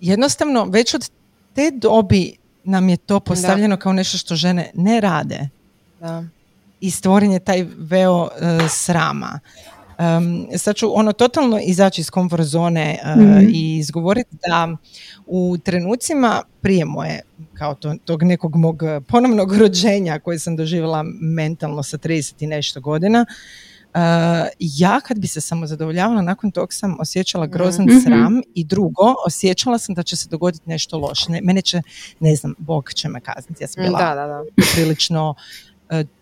jednostavno, već od te dobi nam je to postavljeno kao nešto što žene ne rade. Da. I stvoren je taj veo e, srama. Um, sad ću ono totalno izaći iz komfort zone uh, mhm. i izgovoriti da u trenucima prije moje kao to, tog nekog mog ponovnog rođenja koje sam doživjela mentalno sa 30 i nešto godina uh, ja kad bi se samo zadovoljavala nakon tog sam osjećala grozan mm sram i drugo osjećala sam da će se dogoditi nešto loše. mene će, ne znam, Bog će me kazniti. Ja sam bila da, da, da. prilično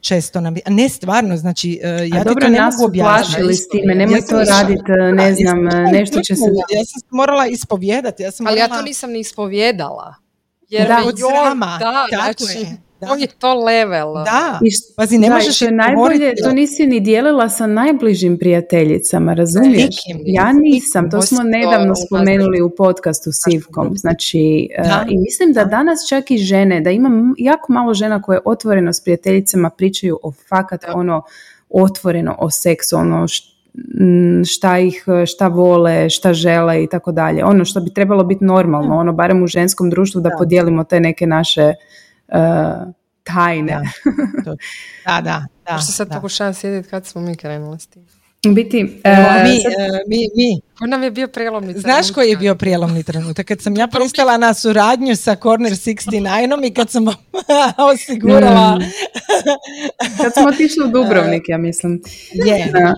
često nam... Ne stvarno, znači, e, ja dobro, to ne mogu objasniti. s time, nemoj to raditi, e, ne znam, nešto će se... Ja sam morala ispovjedati. Ja sam Ali ja to nisam ni ispovjedala. Jer da, od srama. Da, znači, da. On je to level. Da, pazi, ne možeš to najbolje, to nisi ni dijelila sa najbližim prijateljicama, razumiješ? ja nisam, to smo nedavno spomenuli u podcastu s Ivkom, znači, uh, i mislim da danas čak i žene, da ima jako malo žena koje otvoreno s prijateljicama pričaju o fakat ono otvoreno o seksu, ono šta ih, šta vole, šta žele i tako dalje. Ono što bi trebalo biti normalno, ono barem u ženskom društvu da. podijelimo te neke naše uh, tajne. Da, da, da. da Što sad pokušavam sjediti kad smo mi krenuli s tim. Biti, uh, mi, sad... uh, mi, mi. Ko nam je bio prijelomni trenutak? Znaš koji je bio prijelomni trenutak? Kad sam ja pristala na suradnju sa Corner 69 i kad sam osigurala... Mm. kad smo otišli u Dubrovnik, ja mislim. Je. Da,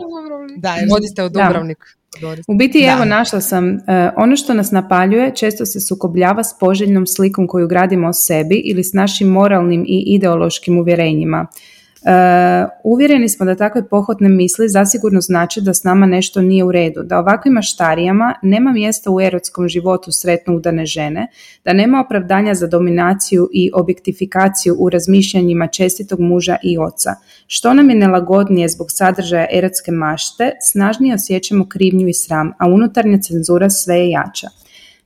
da vodite u Dubrovnik. U biti evo našla sam, uh, ono što nas napaljuje često se sukobljava s poželjnom slikom koju gradimo o sebi ili s našim moralnim i ideološkim uvjerenjima. Uh, uvjereni smo da takve pohotne misli zasigurno znači da s nama nešto nije u redu, da ovakvim maštarijama nema mjesta u erotskom životu sretno udane žene, da nema opravdanja za dominaciju i objektifikaciju u razmišljanjima čestitog muža i oca. Što nam je nelagodnije zbog sadržaja erotske mašte, snažnije osjećamo krivnju i sram, a unutarnja cenzura sve je jača.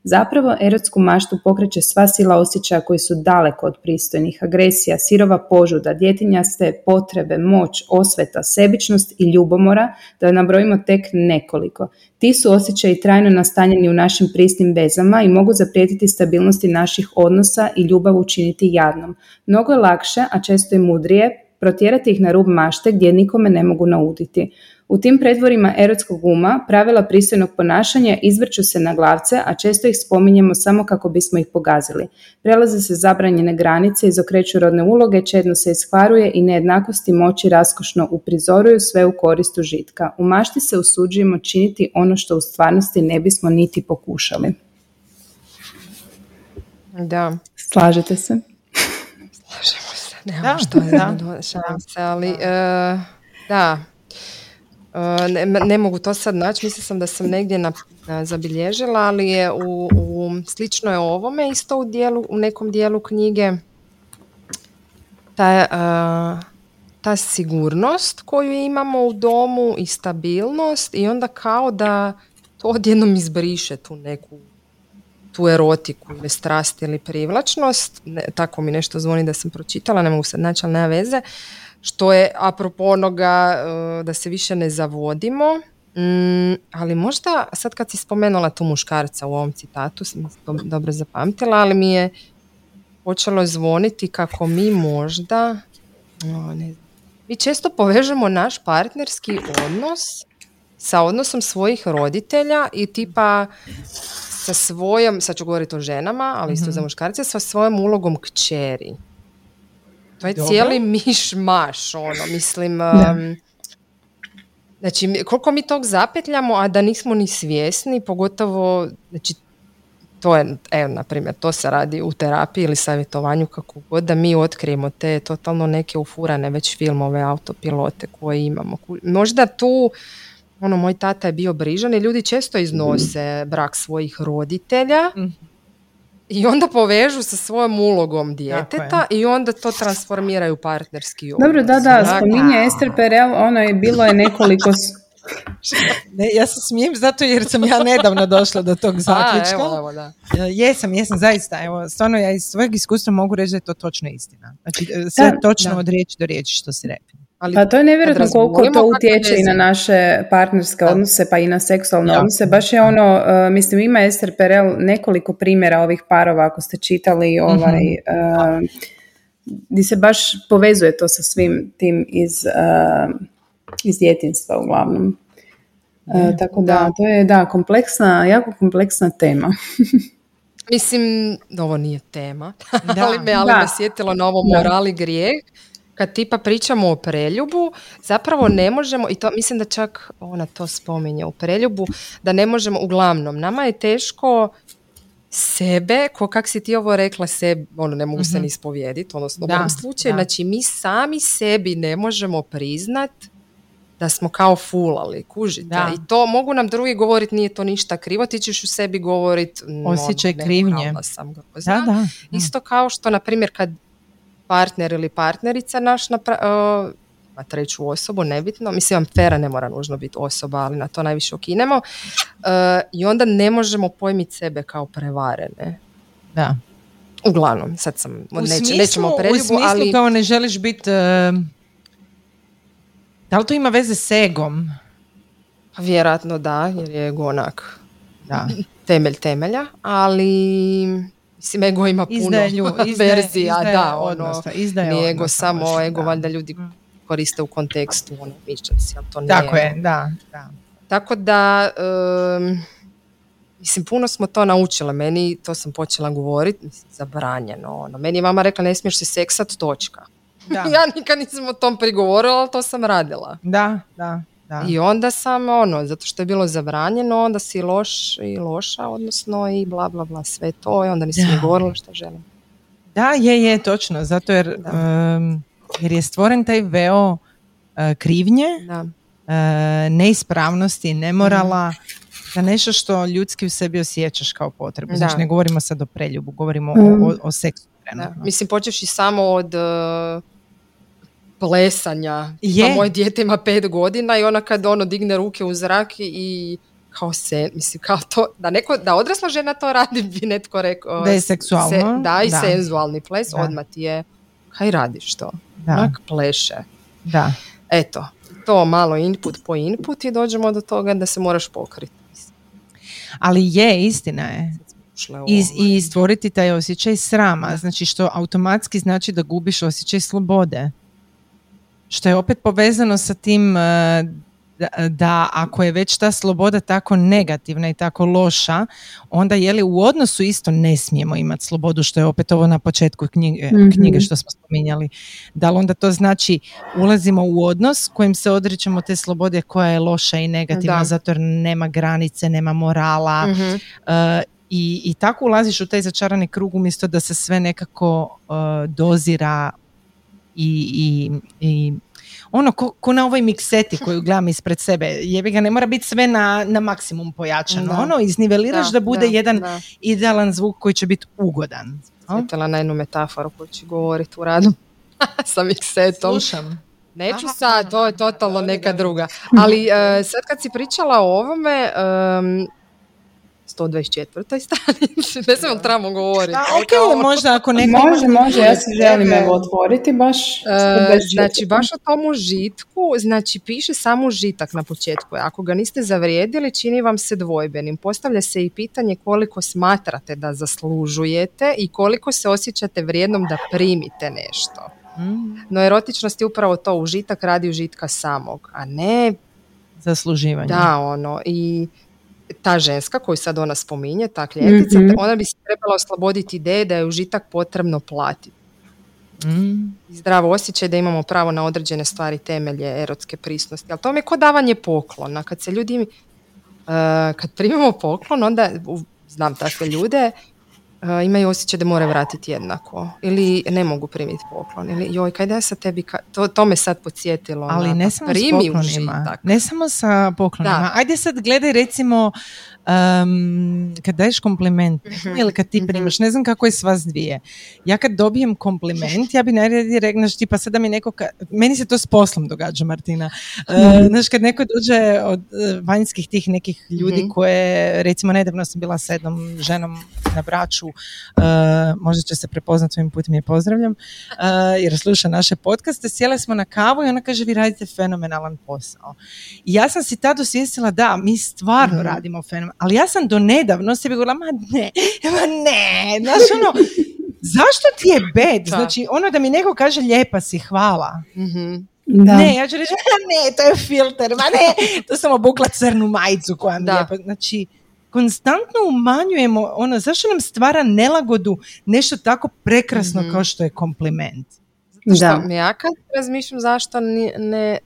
Zapravo, erotsku maštu pokreće sva sila osjećaja koji su daleko od pristojnih, agresija, sirova požuda, djetinjaste potrebe, moć, osveta, sebičnost i ljubomora, da nabrojimo tek nekoliko. Ti su osjećaji trajno nastanjeni u našim prisnim vezama i mogu zaprijetiti stabilnosti naših odnosa i ljubav učiniti jadnom. Mnogo je lakše, a često i mudrije, protjerati ih na rub mašte gdje nikome ne mogu nauditi. U tim predvorima erotskog uma pravila pristojnog ponašanja izvrću se na glavce, a često ih spominjemo samo kako bismo ih pogazili. Prelaze se zabranjene granice, izokreću rodne uloge, čedno se iskvaruje i nejednakosti moći raskošno uprizoruju sve u korist užitka. U mašti se usuđujemo činiti ono što u stvarnosti ne bismo niti pokušali. Da. Slažete se? Slažemo se. Nemamo što da. se, ali uh, da, ne, ne, mogu to sad naći, mislila sam da sam negdje na, zabilježila, ali je u, u, slično je ovome isto u, dijelu, u nekom dijelu knjige. Ta, ta sigurnost koju imamo u domu i stabilnost i onda kao da to odjednom izbriše tu neku tu erotiku ili strast ili privlačnost, ne, tako mi nešto zvoni da sam pročitala, ne mogu sad naći, ali nema veze, što je apropo onoga e, da se više ne zavodimo, mm, ali možda sad kad si spomenula tu muškarca u ovom citatu, sam to dobro zapamtila, ali mi je počelo zvoniti kako mi možda, ne mi često povežemo naš partnerski odnos sa odnosom svojih roditelja i tipa sa svojom, sad ću govoriti o ženama, ali isto za mhm. muškarce, sa svojom ulogom kćeri. To je cijeli miš maš, ono, mislim... znači, koliko mi tog zapetljamo, a da nismo ni svjesni, pogotovo, znači, to je, evo, na primjer, to se radi u terapiji ili savjetovanju kako god, da mi otkrijemo te totalno neke ufurane već filmove, autopilote koje imamo. Možda tu ono, moj tata je bio brižan i ljudi često iznose brak svojih roditelja mhm. I onda povežu sa svojom ulogom djeteta i onda to transformiraju u partnerski odnos. Dobro, da, da, spominje Ester Perel, ono je bilo je nekoliko ne, ja se smijem zato jer sam ja nedavno došla do tog zaključka. A, evo, da. Jesam, jesam, zaista. Evo, stvarno ja iz svojeg iskustva mogu reći da je to točno istina. Znači, e, sve točno od riječi do riječi što si rekli. Ali pa to je nevjerojatno koliko to utječe i na naše partnerske odnose pa i na seksualne odnose. Baš je ono, uh, mislim ima Esther Perel nekoliko primjera ovih parova ako ste čitali ovaj, uh, gdje se baš povezuje to sa svim tim iz, uh, iz djetinstva uglavnom. Uh, tako da, to je da, kompleksna, jako kompleksna tema. Mislim, ovo nije tema, da, ali me, ali me sjetilo na ovo morali grijeh kad tipa pričamo o preljubu, zapravo ne možemo, i to mislim da čak ona to spominje u preljubu, da ne možemo, uglavnom, nama je teško sebe, ko kak si ti ovo rekla, sebi, ono ne mogu se mhm. ni ispovijediti, odnosno u ovom slučaju, znači mi sami sebi ne možemo priznat da smo kao fulali, kužite. Da. I to mogu nam drugi govoriti, nije to ništa krivo, ti ćeš u sebi govoriti osjećaj ono, krivnje. Sam da, da. Isto kao što, na primjer, kad partner ili partnerica naš napra- uh, treću osobu, nebitno, mislim fera ne mora nužno biti osoba, ali na to najviše okinemo, uh, i onda ne možemo pojmiti sebe kao prevarene. Da. Uglavnom, sad sam, u neć, smislu, nećemo preljubu, u smislu ali... kao ne želiš biti, uh, da li to ima veze s egom? Pa vjerojatno da, jer je ego onak da. temelj temelja, ali Mislim, ego ima puno verzija, da, ono, izdaje nije ego samo, ego valjda ljudi mm. koriste u kontekstu, ono, mišćaci, ali to nije. Tako je, da, da. Tako da, mislim, puno smo to naučile, meni, to sam počela govoriti, zabranjeno, ono, meni je mama rekla, ne smiješ se seksat, točka. Da. ja nikad nisam o tom prigovorila, ali to sam radila. Da, da. Da. I onda sam ono, zato što je bilo zabranjeno, onda si loš i loša, odnosno i bla bla bla sve to i onda nisam govorila što želim. Da, je, je, točno, zato jer, jer je stvoren taj veo uh, krivnje, da. Uh, neispravnosti, nemorala, mm. za nešto što ljudski u sebi osjećaš kao potrebu. Znači ne govorimo sad o preljubu, govorimo o, mhm. o, o seksu. Mislim, počeš i samo od plesanja. Je. Pa moje dijete ima pet godina i ona kad ono digne ruke u zrak i kao se, mislim, kao to, da, neko, da odrasla žena to radi, bi netko rekao. Da je seksualno. da, i da. senzualni ples, da. odmah ti je, kaj radiš to? Da. Onak pleše. Da. Eto, to malo input po input i dođemo do toga da se moraš pokriti. Ali je, istina je. I, I stvoriti taj osjećaj srama, znači što automatski znači da gubiš osjećaj slobode što je opet povezano sa tim e, da, ako je već ta sloboda tako negativna i tako loša, onda je li u odnosu isto ne smijemo imati slobodu, što je opet ovo na početku knjige, mhm. knjige što smo spominjali. Da li onda to znači ulazimo u odnos kojim se odričemo te slobode koja je loša i negativna zato jer nema granice, nema morala mhm. e, i, i tako ulaziš u taj začarani krug umjesto da se sve nekako uh, dozira i, i, i ono ko, ko, na ovoj mikseti koju gledam ispred sebe, jebi ga, ne mora biti sve na, na maksimum pojačano, da. ono izniveliraš da, da bude jedan idealan zvuk koji će biti ugodan. Sjetila na jednu metaforu koju ću govoriti u radu sa miksetom. Slušam. Neću sad, to je totalno neka druga. Ali uh, sad kad si pričala o ovome, um, 124. stranici. Ne znam, trebamo govoriti. Da, ok, možda ako neko... Može, može, ja se želim evo otvoriti baš. E, znači, baš o tom užitku, znači piše samo užitak na početku. Ako ga niste zavrijedili, čini vam se dvojbenim. Postavlja se i pitanje koliko smatrate da zaslužujete i koliko se osjećate vrijednom da primite nešto. Mm. No erotičnost je upravo to, užitak radi užitka samog, a ne zasluživanje. Da, ono, i ta ženska koju sad ona spominje, ta klijentica, mm ona bi se trebala osloboditi ideje da je užitak potrebno platiti. Mm. Zdravo osjećaj da imamo pravo na određene stvari temelje erotske prisnosti. Ali to mi je kod davanje poklona. Kad se ljudi, uh, kad primimo poklon, onda znam takve ljude, imaju osjećaj da moraju vratiti jednako ili ne mogu primiti poklon ili joj kaj da sa tebi to, to me sad podsjetilo ali ne samo s poklonima ne samo sa poklonima. Ajde sad gledaj recimo um, kad daješ kompliment mhm, ili kad ti mhm. primaš, ne znam kako je s vas dvije. Ja kad dobijem kompliment, ja bi najradije rekla, tipa sada mi neko, meni se to s poslom događa, Martina. Uh, znaš, kad neko dođe od uh, vanjskih tih nekih ljudi koje, recimo, nedavno sam bila s jednom ženom na braću, uh, možda će se prepoznati ovim putem je pozdravljam, jer sluša naše podcaste, sjele smo na kavu i ona kaže, vi radite fenomenalan posao. I ja sam si tada osvijestila, da, mi stvarno radimo fenomenalan ali ja sam do nedavno sebi govorila, ma ne, ma ne, znaš ono, zašto ti je bed? Znači, ono da mi neko kaže lijepa si, hvala. mm Ne, ja ću reći, ne, to je filter, ma ne, to sam obukla crnu majicu koja mi lijepa. Znači, konstantno umanjujemo ono, zašto nam stvara nelagodu nešto tako prekrasno mm kao što je kompliment? Zato što ja kad razmišljam zašto ne,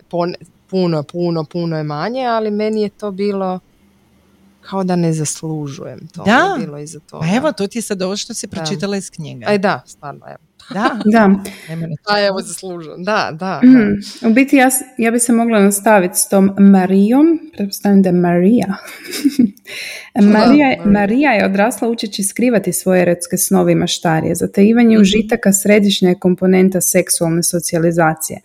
puno, puno, puno je manje, ali meni je to bilo kao da ne zaslužujem to. Da, bilo iza toga. Pa evo, to ti je sad ovo što si pročitala iz knjige. Aj da, stvarno, evo. Da, da. Pa evo zaslužujem, da, da. Mm. U biti ja, ja bi se mogla nastaviti s tom Marijom, pretpostavljam da je Marija. Marija, Marija je odrasla učeći skrivati svoje erotske snovi i maštarije. Zatajivanje mm užitaka središnja je komponenta seksualne socijalizacije.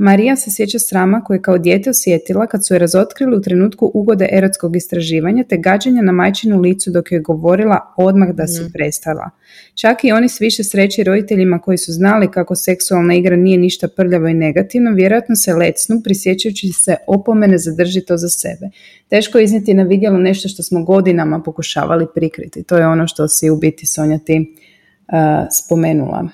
Marija se sjeća srama koje je kao dijete osjetila kad su je razotkrili u trenutku ugode erotskog istraživanja te gađanja na majčinu licu dok je govorila odmah da se mhm. prestala. Čak i oni s više sreći roditeljima koji su znali kako seksualna igra nije ništa prljavo i negativno, vjerojatno se lecnu prisjećajući se opomene zadrži to za sebe. Teško je izniti na vidjelo nešto što smo godinama pokušavali prikriti. To je ono što si u biti Sonja ti uh, spomenula.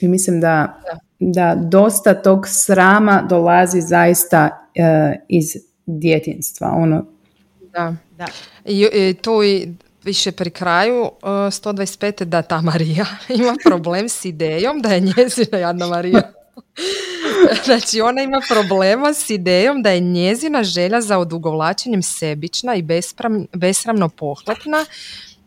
I mislim da da dosta tog srama dolazi zaista uh, iz djetinstva. Ono... Da, da. I, i tu i više pri kraju uh, 125. da ta Marija ima problem s idejom da je njezina jadna Marija. znači ona ima problema s idejom da je njezina želja za odugovlačenjem sebična i besramno pohlepna,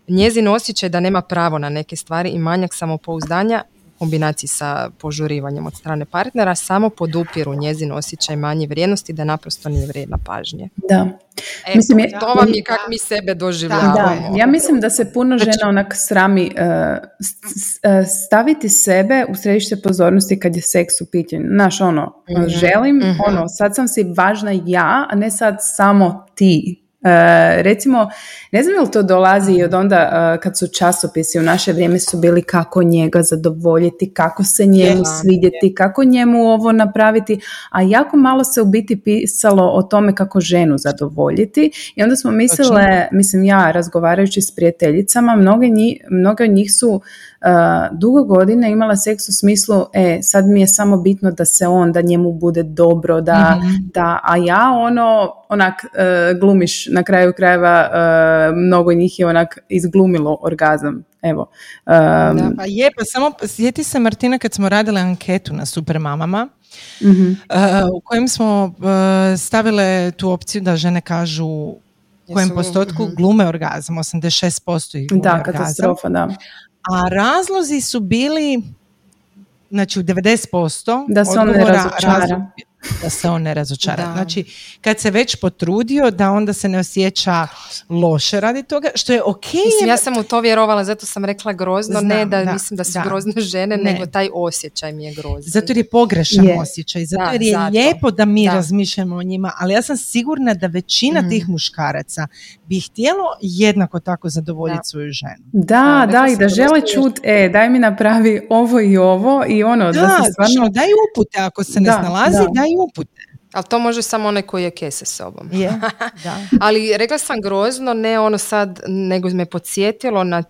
njezin osjećaj da nema pravo na neke stvari i manjak samopouzdanja kombinaciji sa požurivanjem od strane partnera samo podupiru njezin osjećaj manje vrijednosti da naprosto nije vrijedna pažnje. Da. E, mislim, je, to vam je kako mi sebe doživljavamo. Da, ja mislim da se puno znači- žena onak srami uh, staviti sebe u središte pozornosti kad je seks u pitanju. Znaš, ono, mm želim, mm ono, sad sam si važna ja, a ne sad samo ti. E, recimo, ne znam li to dolazi i od onda uh, kad su časopisi u naše vrijeme su bili kako njega zadovoljiti, kako se njemu svidjeti, kako njemu ovo napraviti, a jako malo se u biti pisalo o tome kako ženu zadovoljiti i onda smo mislile, mislim ja razgovarajući s prijateljicama, mnoge, njih, mnoge od njih su dugo godina imala seks u smislu e sad mi je samo bitno da se on da njemu bude dobro da, mhm. da a ja ono onak uh, glumiš na kraju krajeva uh, mnogo njih je onak izglumilo orgazam evo um, da, pa je pa samo sjeti se Martina kad smo radile anketu na Supermamama mm u kojem smo stavile tu opciju da žene kažu u kojem postotku mhm. glume orgazam, 86% ih glume da, katastrofa, da. A razlozi su bili, znači u 90% da se on ne razočara. Da se on ne razočara. Znači, kad se već potrudio, da onda se ne osjeća loše radi toga, što je ok. Mislim, ja sam u to vjerovala, zato sam rekla grozno, ne da, mislim da su grozne žene, nego taj osjećaj mi je grozan. Zato jer je pogrešan osjećaj, zato jer je lijepo da mi razmišljamo o njima, ali ja sam sigurna da većina mm. tih muškaraca bi htjelo jednako tako zadovoljiti svoju ženu. Da, da, i da žele čut, e, daj mi napravi ovo i ovo i ono, da, da se stvarno... daj upute ako se ne snalazi, daj upute. Ali to može samo onaj koji je ke sa sobom. Je, da. Ali rekla sam grozno, ne ono sad, nego me podsjetilo na,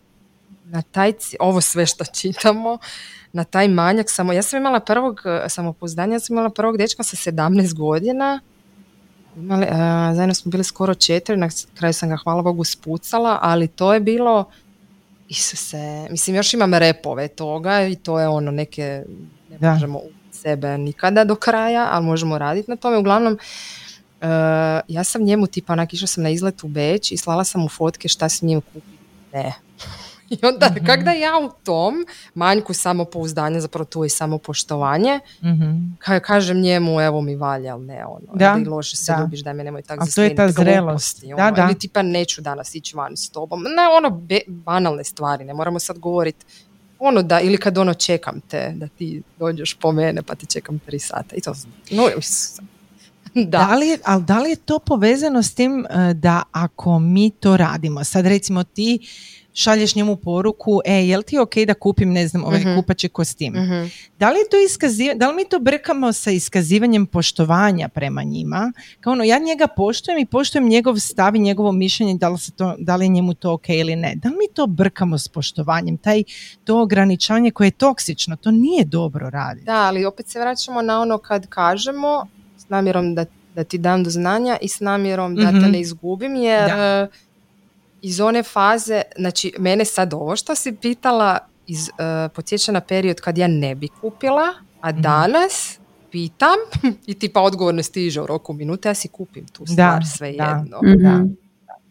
na taj, ovo sve što čitamo, na taj manjak. Samo, ja sam imala prvog samopouzdanja, ja sam imala prvog dečka sa 17 godina. Imali, zajedno smo bili skoro četiri, na kraju sam ga hvala Bogu spucala, ali to je bilo, Isuse, mislim još imam repove toga i to je ono neke, ne da. možemo sebe nikada do kraja, ali možemo raditi na tome. Uglavnom, uh, ja sam njemu tipa onak išla sam na izlet u Beč i slala sam mu fotke šta s njim kupiti. Ne. I onda, mm kak da ja u tom manjku samopouzdanja, zapravo tu je samopoštovanje, mm kažem njemu, evo mi valja, ali ne, ono, da, da loše se da. ljubiš, da me nemoj tako to je ta zrelost. Ono, da, da. Ili tipa neću danas ići van s tobom. Ne, ono, banalne stvari, ne moramo sad govoriti ono da, ili kad ono čekam te, da ti dođeš po mene pa ti čekam tri sata. I to, no, da. da li, ali da li je to povezano s tim eh, da ako mi to radimo, sad recimo ti šalješ njemu poruku, e, jel ti ok da kupim, ne znam, ovaj uh kupači kostim. uh Da li je to iskazivanje, da li mi to brkamo sa iskazivanjem poštovanja prema njima? Kao ono, ja njega poštujem i poštujem njegov stav i njegovo mišljenje da li, se to, da li je njemu to ok ili ne. Da li mi to brkamo s poštovanjem? Taj, to ograničanje koje je toksično, to nije dobro raditi. Da, ali opet se vraćamo na ono kad kažemo s namjerom da, da ti dam do znanja i s namjerom da te mhm. ne izgubim, jer... Da iz one faze, znači mene sad ovo što si pitala iz, uh, podsjeća na period kad ja ne bi kupila, a mhm. danas pitam i tipa odgovor ne stiže u roku minute, ja si kupim tu stvar sve jedno. Da.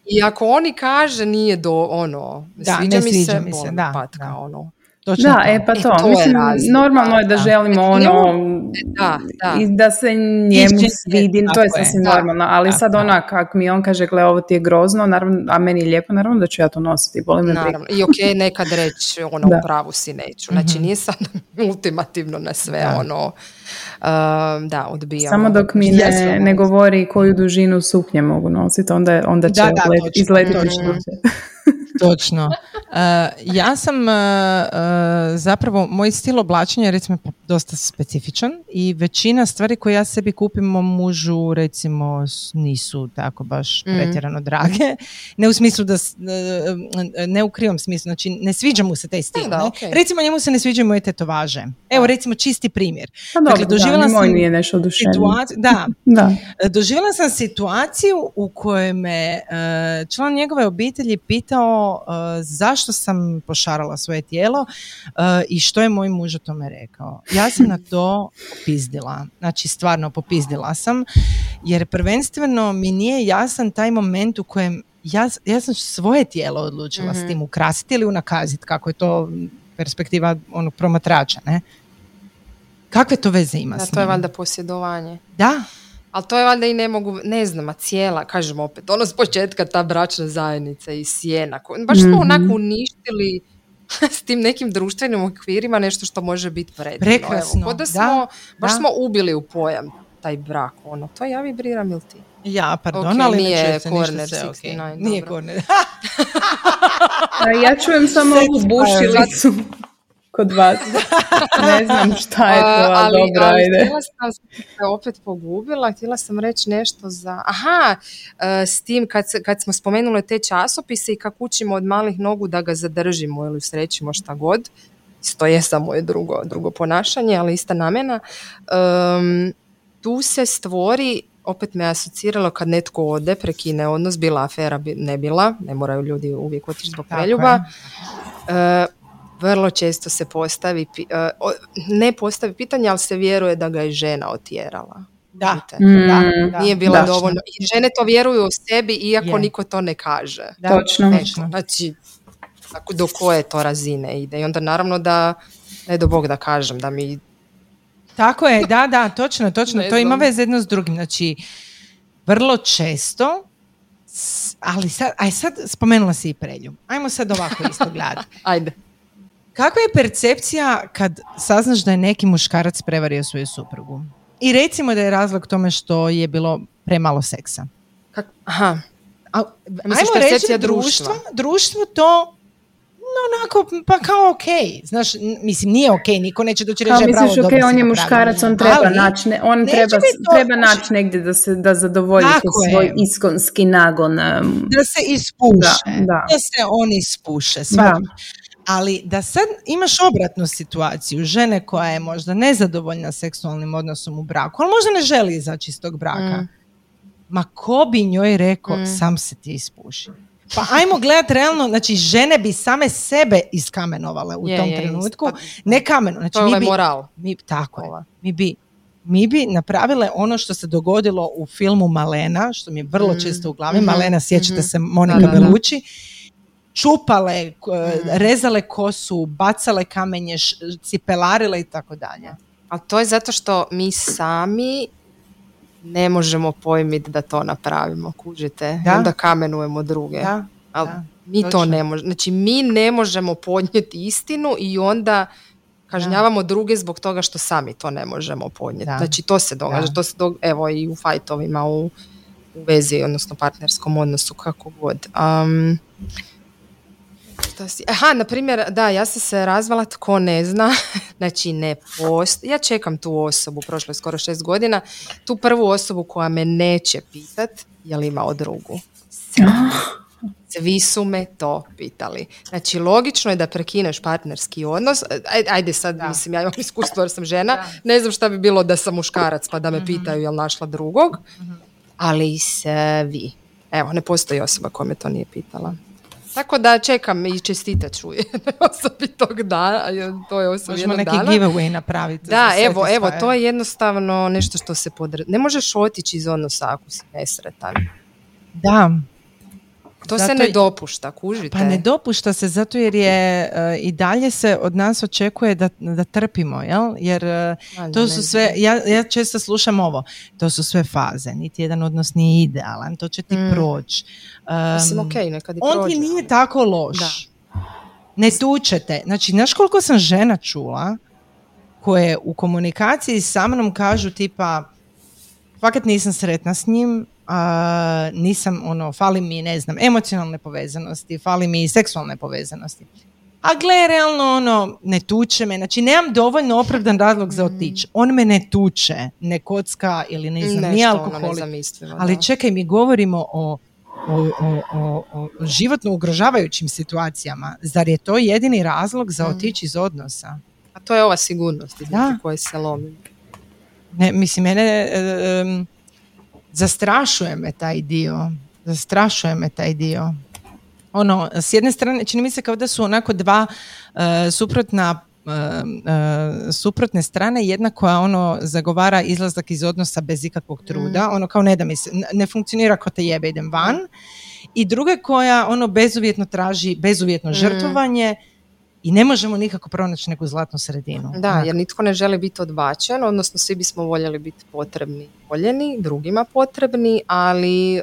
I ako oni kaže nije do ono, da, sviđa, ne mi sviđa se, mi se, da, patka, ono. Točno da, e pa to. Mislim, normalno je da, želimo ono da, da. I da se njemu svidi, to je sasvim normalno, ali sad ona kak mi on kaže, gle ovo ti je grozno, naravno, a meni je lijepo, naravno da ću ja to nositi, boli me naravno. I ok, nekad reći ono u pravu si neću, znači mhm. nije sad ultimativno na sve ono, uh, da, odbijamo. Samo dok mi ne, ne govori koju dužinu suknje mogu nositi, onda, onda će izletiti što Točno. Uh, ja sam uh, uh, zapravo, moj stil oblačenja recimo dosta specifičan i većina stvari koje ja sebi kupim mom mužu recimo nisu tako baš mm. pretjerano drage. Ne u smislu da, ne u krivom smislu, znači ne sviđa mu se taj stil. Da, Recimo njemu se ne sviđaju moje tetovaže. Evo recimo čisti primjer. Pa dakle, doživjela sam nije nešto situaciju, da, da. Doživjela sam situaciju u kojoj me član njegove obitelji pitao zašto sam pošarala svoje tijelo i što je moj muž o tome rekao. Ja sam na to popizdila. Znači, stvarno popizdila sam, jer prvenstveno mi nije jasan taj moment u kojem ja, ja sam svoje tijelo odlučila s mhm. tim ukrasiti ili unakaziti, kako je to perspektiva onog promatrača, ne? Kakve to veze ima da, to je valjda posjedovanje. Da. Ali to je valjda i ne mogu, ne znam, a cijela, kažem opet, ono s početka ta bračna zajednica i sjena. Baš smo mm onako uništili s tim nekim društvenim okvirima nešto što može biti predivno. Prekrasno, Evo, da smo, baš smo ubili u pojam taj brak, ono, to ja vibriram ili ti? Ja, pardon, ali nije Corner 69. Nije Corner. ja čujem samo ovu bušilicu kod vas. ne znam šta je to, ali, dobro, ali ajde. Htjela sam se opet pogubila, htjela sam reći nešto za... Aha, e, s tim kad, kad smo spomenuli te časopise i kako učimo od malih nogu da ga zadržimo ili srećimo šta god, to je samo je drugo, drugo ponašanje, ali ista namjena, um, tu se stvori opet me asociralo kad netko ode, prekine odnos, bila afera, ne bila, ne moraju ljudi uvijek otići zbog preljuba. E, vrlo često se postavi, e, ne postavi pitanje, ali se vjeruje da ga je žena otjerala. Da, mm, da, nije bilo dovoljno. I žene to vjeruju u sebi, iako niko to ne kaže. Da, točno. znači, do koje to razine ide. I onda naravno da, ne do Bog da kažem, da mi Tako je, da, da, točno, točno. to ima veze jedno s drugim. Znači, vrlo često, ali sad, aj sad spomenula si i Prelju. Ajmo sad ovako isto gledati. Ajde. Kakva je percepcija kad saznaš da je neki muškarac prevario svoju suprugu? I recimo da je razlog tome što je bilo premalo seksa. Kak, aha. A, ajmo reći društvo, društvo to no onako, pa kao ok, znaš, mislim nije ok, niko neće doći reći bravo, misliš, ok, on je muškarac, on treba naći, on treba, treba naći negdje da se da zadovolji svoj iskonski nagon. Da se ispuše, da, da. se on ispuše, Ali da sad imaš obratnu situaciju, žene koja je možda nezadovoljna seksualnim odnosom u braku, ali možda ne želi izaći iz tog braka. Mm. Ma ko bi njoj rekao, mm. sam se ti ispuši. Pa ajmo gledati realno, znači žene bi same sebe iskamenovale u tom trenutku. Pa, ne kameno, znači mi bi, moral. Mi, tako mi bi mi bi napravile ono što se dogodilo u filmu Malena, što mi je vrlo mm. često u glavi. mm Malena, sjećate mm se, Monika Belucci. Čupale, mm. rezale kosu, bacale kamenje, cipelarile i tako dalje. A to je zato što mi sami ne možemo pojmiti da to napravimo, kužite? Da? Onda kamenujemo druge. Da, Ali mi to ne možemo. Znači mi ne možemo podnijeti istinu i onda kažnjavamo druge zbog toga što sami to ne možemo podnijeti. Znači to se događa. To se događa, evo i u fajtovima, u, u vezi, odnosno partnerskom odnosu, kako god. Um, si? Aha, na primjer, da, ja sam se razvala, tko ne zna, znači ne post. Ja čekam tu osobu, prošlo je skoro šest godina, tu prvu osobu koja me neće pitat je li imao drugu. Svi su me to pitali. Znači, logično je da prekineš partnerski odnos. Ajde sad, mislim, ja imam iskustvo jer sam žena. Ne znam šta bi bilo da sam muškarac pa da me mm pitaju jel našla drugog. mm Ali vi. Evo, ne postoji osoba koja me to nije pitala. Tako da čekam i čestitat ću osobi tog dana. To je osobi Možemo neki dana. giveaway napraviti. Da, evo, evo, to je jednostavno nešto što se podre... Ne možeš otići iz odnosa ako si nesretan. Da, to se ne dopušta, kužite. Pa ne dopušta se zato jer je uh, i dalje se od nas očekuje da, da trpimo, jel? Jer uh, to su sve, ja, ja često slušam ovo, to su sve faze, niti jedan odnos nije idealan, to će ti mm. proći. Mislim, ok, nekad i On ti nije tako loš. Da. Ne tučete. Znači, znaš koliko sam žena čula koje u komunikaciji sa mnom kažu tipa fakat nisam sretna s njim, a, nisam, ono, fali mi, ne znam, emocionalne povezanosti, fali mi seksualne povezanosti. A gle, realno, ono, ne tuče me, znači nemam dovoljno opravdan razlog za otići. On me ne tuče, ne kocka ili ne znam, nije ono alkoholik. ali čekaj, mi govorimo o o, o, o, životno ugrožavajućim situacijama. Zar je to jedini razlog za mm. otići iz odnosa? A to je ova sigurnost da. koje se lomi. Ne, mislim, mene zastrašuje me taj dio. Zastrašuje me taj dio. Ono, s jedne strane, čini mi se kao da su onako dva uh, suprotna uh, uh, suprotne strane, jedna koja ono zagovara izlazak iz odnosa bez ikakvog truda, mm. ono kao ne da mi se, ne funkcionira ko te jebe, idem van, i druga koja ono bezuvjetno traži bezuvjetno mm. žrtvovanje i ne možemo nikako pronaći neku zlatnu sredinu. Da, jer nitko ne želi biti odbačen, odnosno svi bismo voljeli biti potrebni, voljeni, drugima potrebni, ali uh,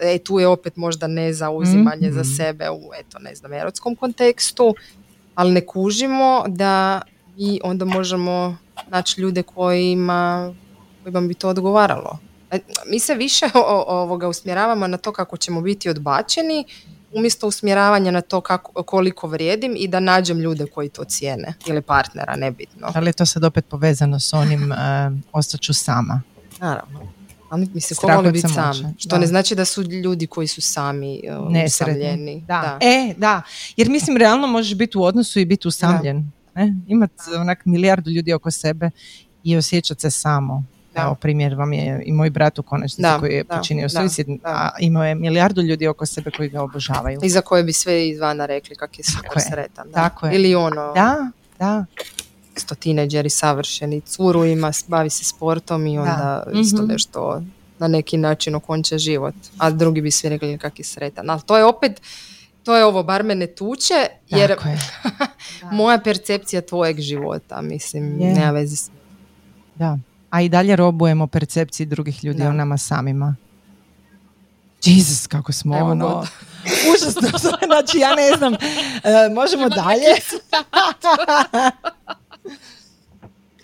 e, tu je opet možda ne zauzimanje za mhm. sebe u, eto, ne znam, erotskom kontekstu, ali ne kužimo da mi onda možemo naći ljude kojima, kojima bi to odgovaralo. E, mi se više ovoga usmjeravamo na to kako ćemo biti odbačeni, umjesto usmjeravanja na to kako, koliko vrijedim i da nađem ljude koji to cijene ili partnera, nebitno. Ali je to sad opet povezano s onim uh, ostaću sama? Naravno. Ali mislim, ko voli biti sam? Što ne znači da su ljudi koji su sami uh, usamljeni. Da. da. E, da. Jer mislim, realno možeš biti u odnosu i biti usamljen. Ne? Imati onak milijardu ljudi oko sebe i osjećati se samo. Evo primjer vam je i moj brat u konačnici koji je počinio suicid, a imao je milijardu ljudi oko sebe koji ga obožavaju. I za koje bi sve izvana rekli kak je super sretan. Da. Tako je. Ili ono... Da, da. Sto tineđeri savršeni, curu ima, bavi se sportom i onda isto mm-hmm. nešto na neki način okonče život. A drugi bi svi rekli kak je sretan. Ali to je opet, to je ovo, bar me ne tuče, jer moja percepcija tvojeg života, mislim, nema veze s Da. A i dalje robujemo percepciji drugih ljudi o nama samima. Jesus, kako smo Evo ono... Užasno, znači ja ne znam. E, možemo dalje.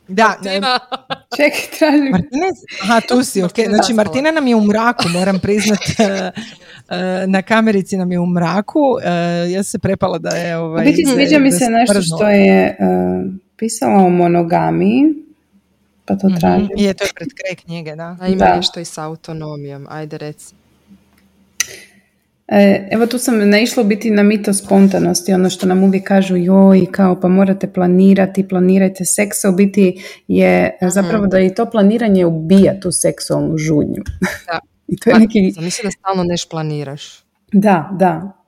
Da, Martina. Čekaj, tražim. Martina, aha, tu si, ok. Znači, Martina nam je u mraku, moram priznati. E, e, na kamerici nam je u mraku. Ja se prepala da je... Ovaj, biti sviđa mi se nešto što je pisala o monogamiji, pa to mhm. tražim. Je, to je pred kraj knjige, da. A ima nešto i sa autonomijom, ajde reci. E, evo tu sam naišla biti na mito spontanosti, ono što nam uvijek kažu joj, kao pa morate planirati, planirajte seks, u biti je mhm. zapravo da i to planiranje ubija tu seksualnu žudnju. Da. I to je neki... da stalno neš planiraš. Da, da.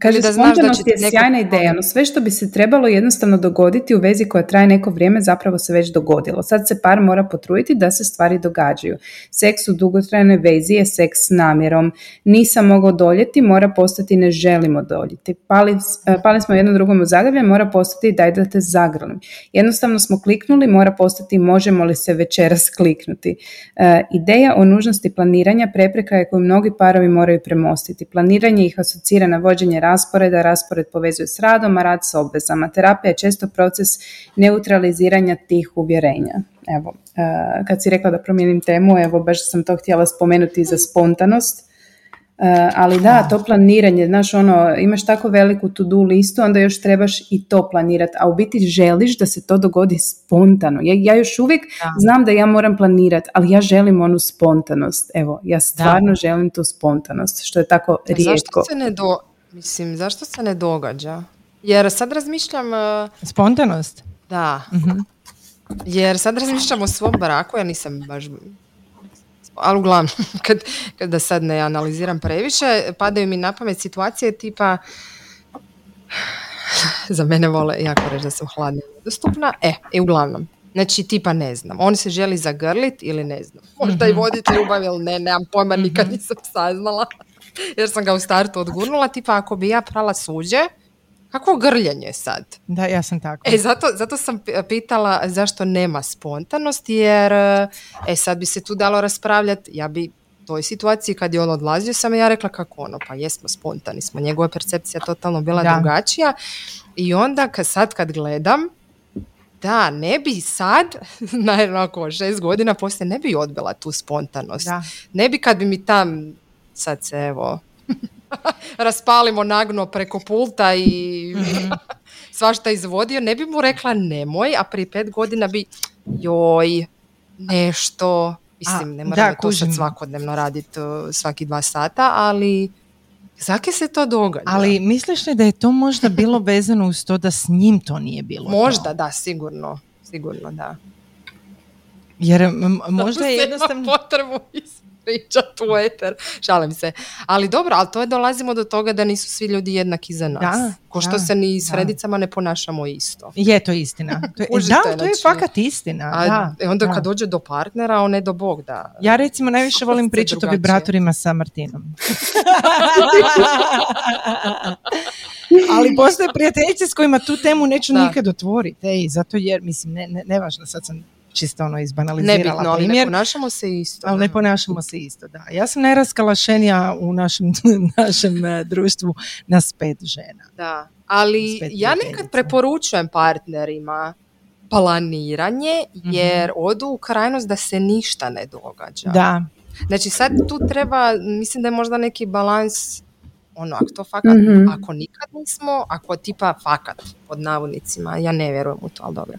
Kaže, da spontanost je sjajna ideja, no sve što bi se trebalo jednostavno dogoditi u vezi koja traje neko vrijeme zapravo se već dogodilo. Sad se par mora potruditi da se stvari događaju. Seks u dugotrajnoj vezi je seks s namjerom. Nisam mogao doljeti, mora postati ne želimo doljeti. Pali, e, pali smo jedno drugom u zagrlje, mora postati daj da te zagrlim. Jednostavno smo kliknuli, mora postati možemo li se večeras kliknuti. E, ideja o nužnosti planiranja prepreka je koju mnogi parovi moraju premostiti. Planiranje ih asocira na vođenje rasporeda, raspored povezuje s radom, a rad s obvezama. Terapija je često proces neutraliziranja tih uvjerenja. Evo, e, kad si rekla da promijenim temu, evo baš sam to htjela spomenuti za spontanost. E, ali da, to planiranje, znaš ono, imaš tako veliku to-do listu, onda još trebaš i to planirati, a u biti želiš da se to dogodi spontano. Ja, ja još uvijek znam da ja moram planirati, ali ja želim onu spontanost. Evo, ja stvarno želim tu spontanost, što je tako rijetko. Zašto se ne do, Mislim, zašto se ne događa? Jer sad razmišljam... E, Spontanost? Da. Mhm. Jer sad razmišljam o svom braku, ja nisam baš... Ali uglavnom, kad, kada sad ne analiziram previše, padaju mi na pamet situacije tipa... Za mene vole jako reći da sam hladna dostupna. E, i uglavnom. Znači, tipa ne znam. On se želi zagrlit ili ne znam. Možda i mhm. voditi ljubav ili ne, nemam pojma, nikad mhm. nisam saznala. jer sam ga u startu odgurnula, tipa ako bi ja prala suđe, kako grljenje sad? Da, ja sam tako. E, zato, zato sam pitala zašto nema spontanosti, jer e, sad bi se tu dalo raspravljati, ja bi toj situaciji kad je on odlazio sam ja rekla kako ono, pa jesmo spontani smo, njegova percepcija totalno bila drugačija i onda kad, sad kad gledam, da, ne bi sad, na šest godina poslije, ne bi odbila tu spontanost. Da. Ne bi kad bi mi tam sad se evo raspalimo nagno preko pulta i mhm. svašta izvodio, ne bi mu rekla nemoj, a prije pet godina bi joj, nešto, mislim, ne moram to sad svakodnevno raditi svaki dva sata, ali Zake se to događa? Ali misliš li da je to možda bilo vezano uz to da s njim to nije bilo Možda, da, sigurno. Sigurno, da. Jer možda je jednostavno... potrebu pričat u eter. Šalim se. Ali dobro, ali to je dolazimo do toga da nisu svi ljudi jednaki za nas. Da, Ko što se ni s Fredicama ne ponašamo isto. Je to istina. To je, da, to je znači, fakat istina. A, da, e, onda kad dođe do partnera, on ne do bog da. Ja recimo najviše volim pričati o vibratorima sa Martinom. Ali postoje prijateljice s kojima tu temu neću nikad otvoriti. Ej, zato jer, mislim, ne, ne, nevažno, sad sam čisto ono izbanalizirala Nebitno, ali ne ponašamo se isto. Ali ne ponašamo se isto, da. Ja sam najraskalašenija u našem, našem e, društvu na spet žena. Da, ali ja nekad preporučujem partnerima planiranje mhm. jer odu u krajnost da se ništa ne događa. Da. Znači sad tu treba, mislim da je možda neki balans ono, ako to fakat, mhm. ako nikad nismo, ako tipa fakat, pod navodnicima, ja ne vjerujem u to, ali dobro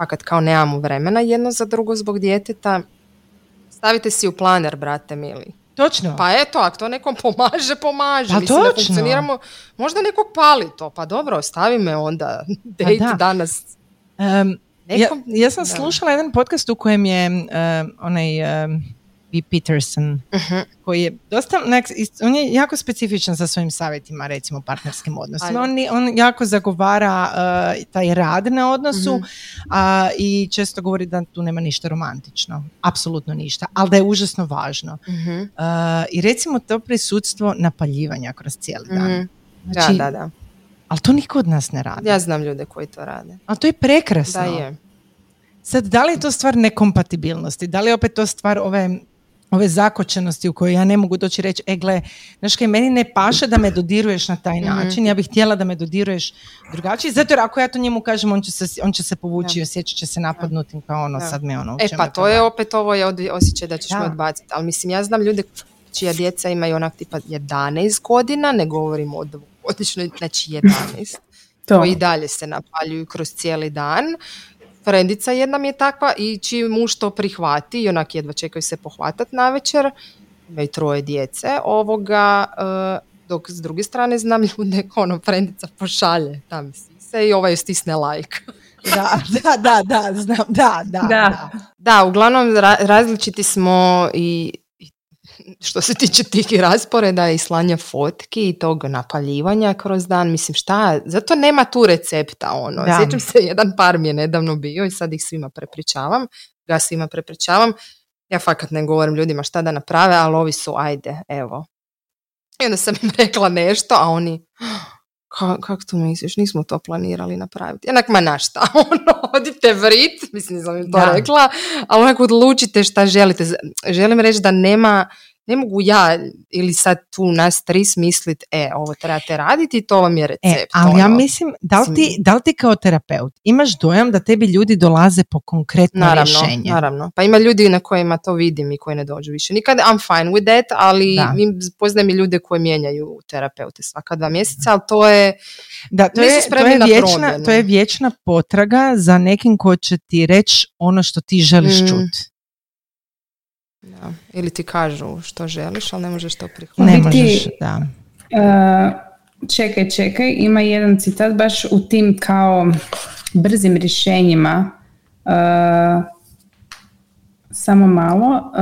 a kad kao nemamo vremena jedno za drugo zbog djeteta, stavite si u planer, brate mili. Točno. Pa eto, ako to nekom pomaže, pomaže. Pa Mislim, točno. funkcioniramo, možda nekog pali to, pa dobro, stavi me onda, date da. danas. Um, ja, sam slušala jedan podcast u kojem je onaj B. Peterson, uh koji je dosta, on je jako specifičan za svojim savjetima, recimo partnerskim odnosima. On, on jako zagovara uh, taj rad na odnosu uh i često govori da tu nema ništa romantično. Apsolutno ništa, ali da je užasno važno. Mhm. Uh, I recimo to prisutstvo napaljivanja kroz cijeli dan. Znači, da, da, da. Ali to niko od nas ne radi. Ja znam ljude koji to rade. Ali to je prekrasno. Da je. Sad, da li je to stvar nekompatibilnosti? Da li je opet to stvar ove ove zakočenosti u kojoj ja ne mogu doći reći, e gle, znaš kaj, meni ne paše da me dodiruješ na taj mhm. način, ja bih htjela da me dodiruješ drugačije, zato jer ako ja to njemu kažem, on će se, on će se povući i osjećat će se napadnutim kao ono, sad me ono... E pa to je opet ovo je osjećaj da ćeš me odbaciti, ali mislim ja znam ljude čija djeca imaju onak tipa 11 godina, ne govorimo o dvogodišnjoj, znači 11, to. koji dalje se napaljuju kroz cijeli dan, Frendica jedna mi je takva i čiji muž to prihvati i onak jedva čekaju se pohvatat na večer, imaju troje djece ovoga, uh, dok s druge strane znam ljude ono frendica pošalje tam se i ovaj stisne like. da, da, da, da, znam, da, da, da. Da, uglavnom različiti smo i što se tiče tih rasporeda i slanja fotki i tog napaljivanja kroz dan, mislim šta, zato nema tu recepta ono. Da. Sjećam se, jedan par mi je nedavno bio i sad ih svima prepričavam, ja svima prepričavam. Ja fakat ne govorim ljudima šta da naprave, ali ovi su ajde, evo. I onda sam im rekla nešto, a oni Ka, kako to misliš, nismo to planirali napraviti. Jednak ma na šta, ono, odite vrit, mislim nisam im to rekla, ali onako odlučite šta želite. Želim reći da nema ne mogu ja ili sad tu nas tri smislit, e, ovo trebate raditi, to vam je e, recept. E, ali ja ono. mislim, da li, ti, da li ti kao terapeut imaš dojam da tebi ljudi dolaze po konkretno naravno, rješenje? Naravno, pa ima ljudi na kojima to vidim i koji ne dođu više. Nikad I'm fine with that, ali poznajem i ljude koji mijenjaju terapeute svaka dva mjeseca, ali to je da, to je, to je, vječna, to je vječna potraga za nekim ko će ti reći ono što ti želiš mm. čuti. Da. Ili ti kažu što želiš, ali ne možeš to prihvatiti. Ne možeš, da. Uh, čekaj, čekaj, ima jedan citat baš u tim kao brzim rješenjima. Uh, samo malo.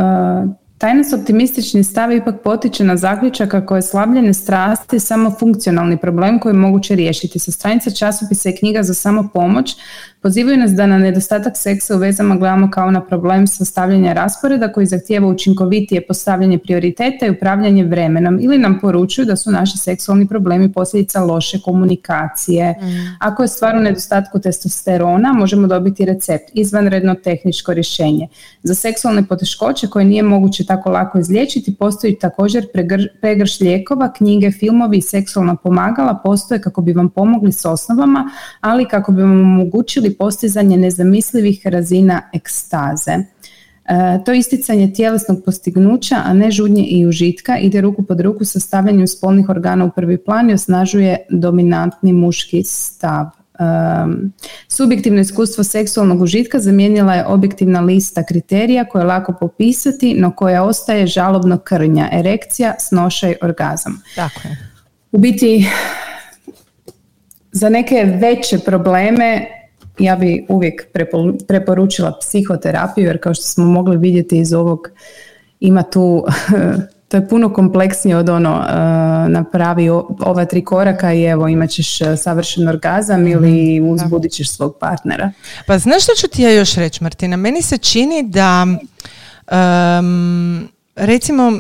Uh, taj nas optimistični stav ipak potiče na zaključak kako je slabljene strasti samo funkcionalni problem koji je moguće riješiti. Sa stranica časopisa i knjiga za samo pomoć Pozivaju nas da na nedostatak seksa u vezama gledamo kao na problem sastavljanja rasporeda koji zahtijeva učinkovitije postavljanje prioriteta i upravljanje vremenom ili nam poručuju da su naši seksualni problemi posljedica loše komunikacije. Mm. Ako je stvar u nedostatku testosterona, možemo dobiti recept, izvanredno tehničko rješenje. Za seksualne poteškoće koje nije moguće tako lako izliječiti, postoji također pregrš lijekova, knjige, filmovi i seksualna pomagala postoje kako bi vam pomogli s osnovama, ali kako bi vam omogućili postizanje nezamislivih razina ekstaze. E, to isticanje tjelesnog postignuća, a ne žudnje i užitka, ide ruku pod ruku sa stavljanjem spolnih organa u prvi plan i osnažuje dominantni muški stav. Um, subjektivno iskustvo seksualnog užitka zamijenila je objektivna lista kriterija koje je lako popisati, no koja ostaje žalobno krnja, erekcija, snošaj, orgazam. Tako U biti, za neke veće probleme ja bi uvijek preporučila psihoterapiju jer kao što smo mogli vidjeti iz ovog ima tu to je puno kompleksnije od ono uh, napravi ova tri koraka i evo imat ćeš uh, savršen orgazam mhm. ili uzbudit ćeš svog partnera. Pa znaš što ću ti ja još reći Martina? Meni se čini da um, recimo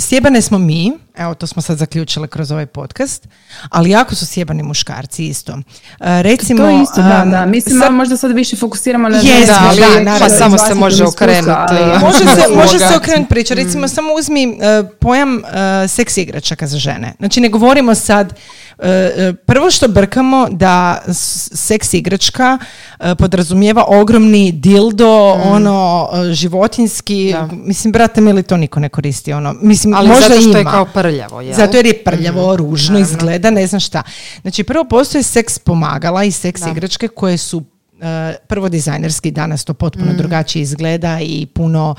sjebane smo mi, evo to smo sad zaključile kroz ovaj podcast, ali jako su sjebani muškarci isto. E, recimo, to je isto, da, da. Mislim, sad, možda sad više fokusiramo na yes, da, ali, da, pa samo se može okrenuti. Može se, može se okrenuti priča. Recimo, mm. samo uzmi uh, pojam uh, seks igračaka za žene. Znači, ne govorimo sad E, e, prvo što brkamo da seks igračka e, podrazumijeva ogromni dildo, mm. ono životinski, mislim brate mili to niko ne koristi ono. Mislim Ali možda zato što ima. je kao prljavo, jel? Zato jer je prljavo, mm ružno izgleda, ne znam šta. Znači prvo postoje seks pomagala i seks igračke koje su prvo dizajnerski danas to potpuno mm. drugačije izgleda i puno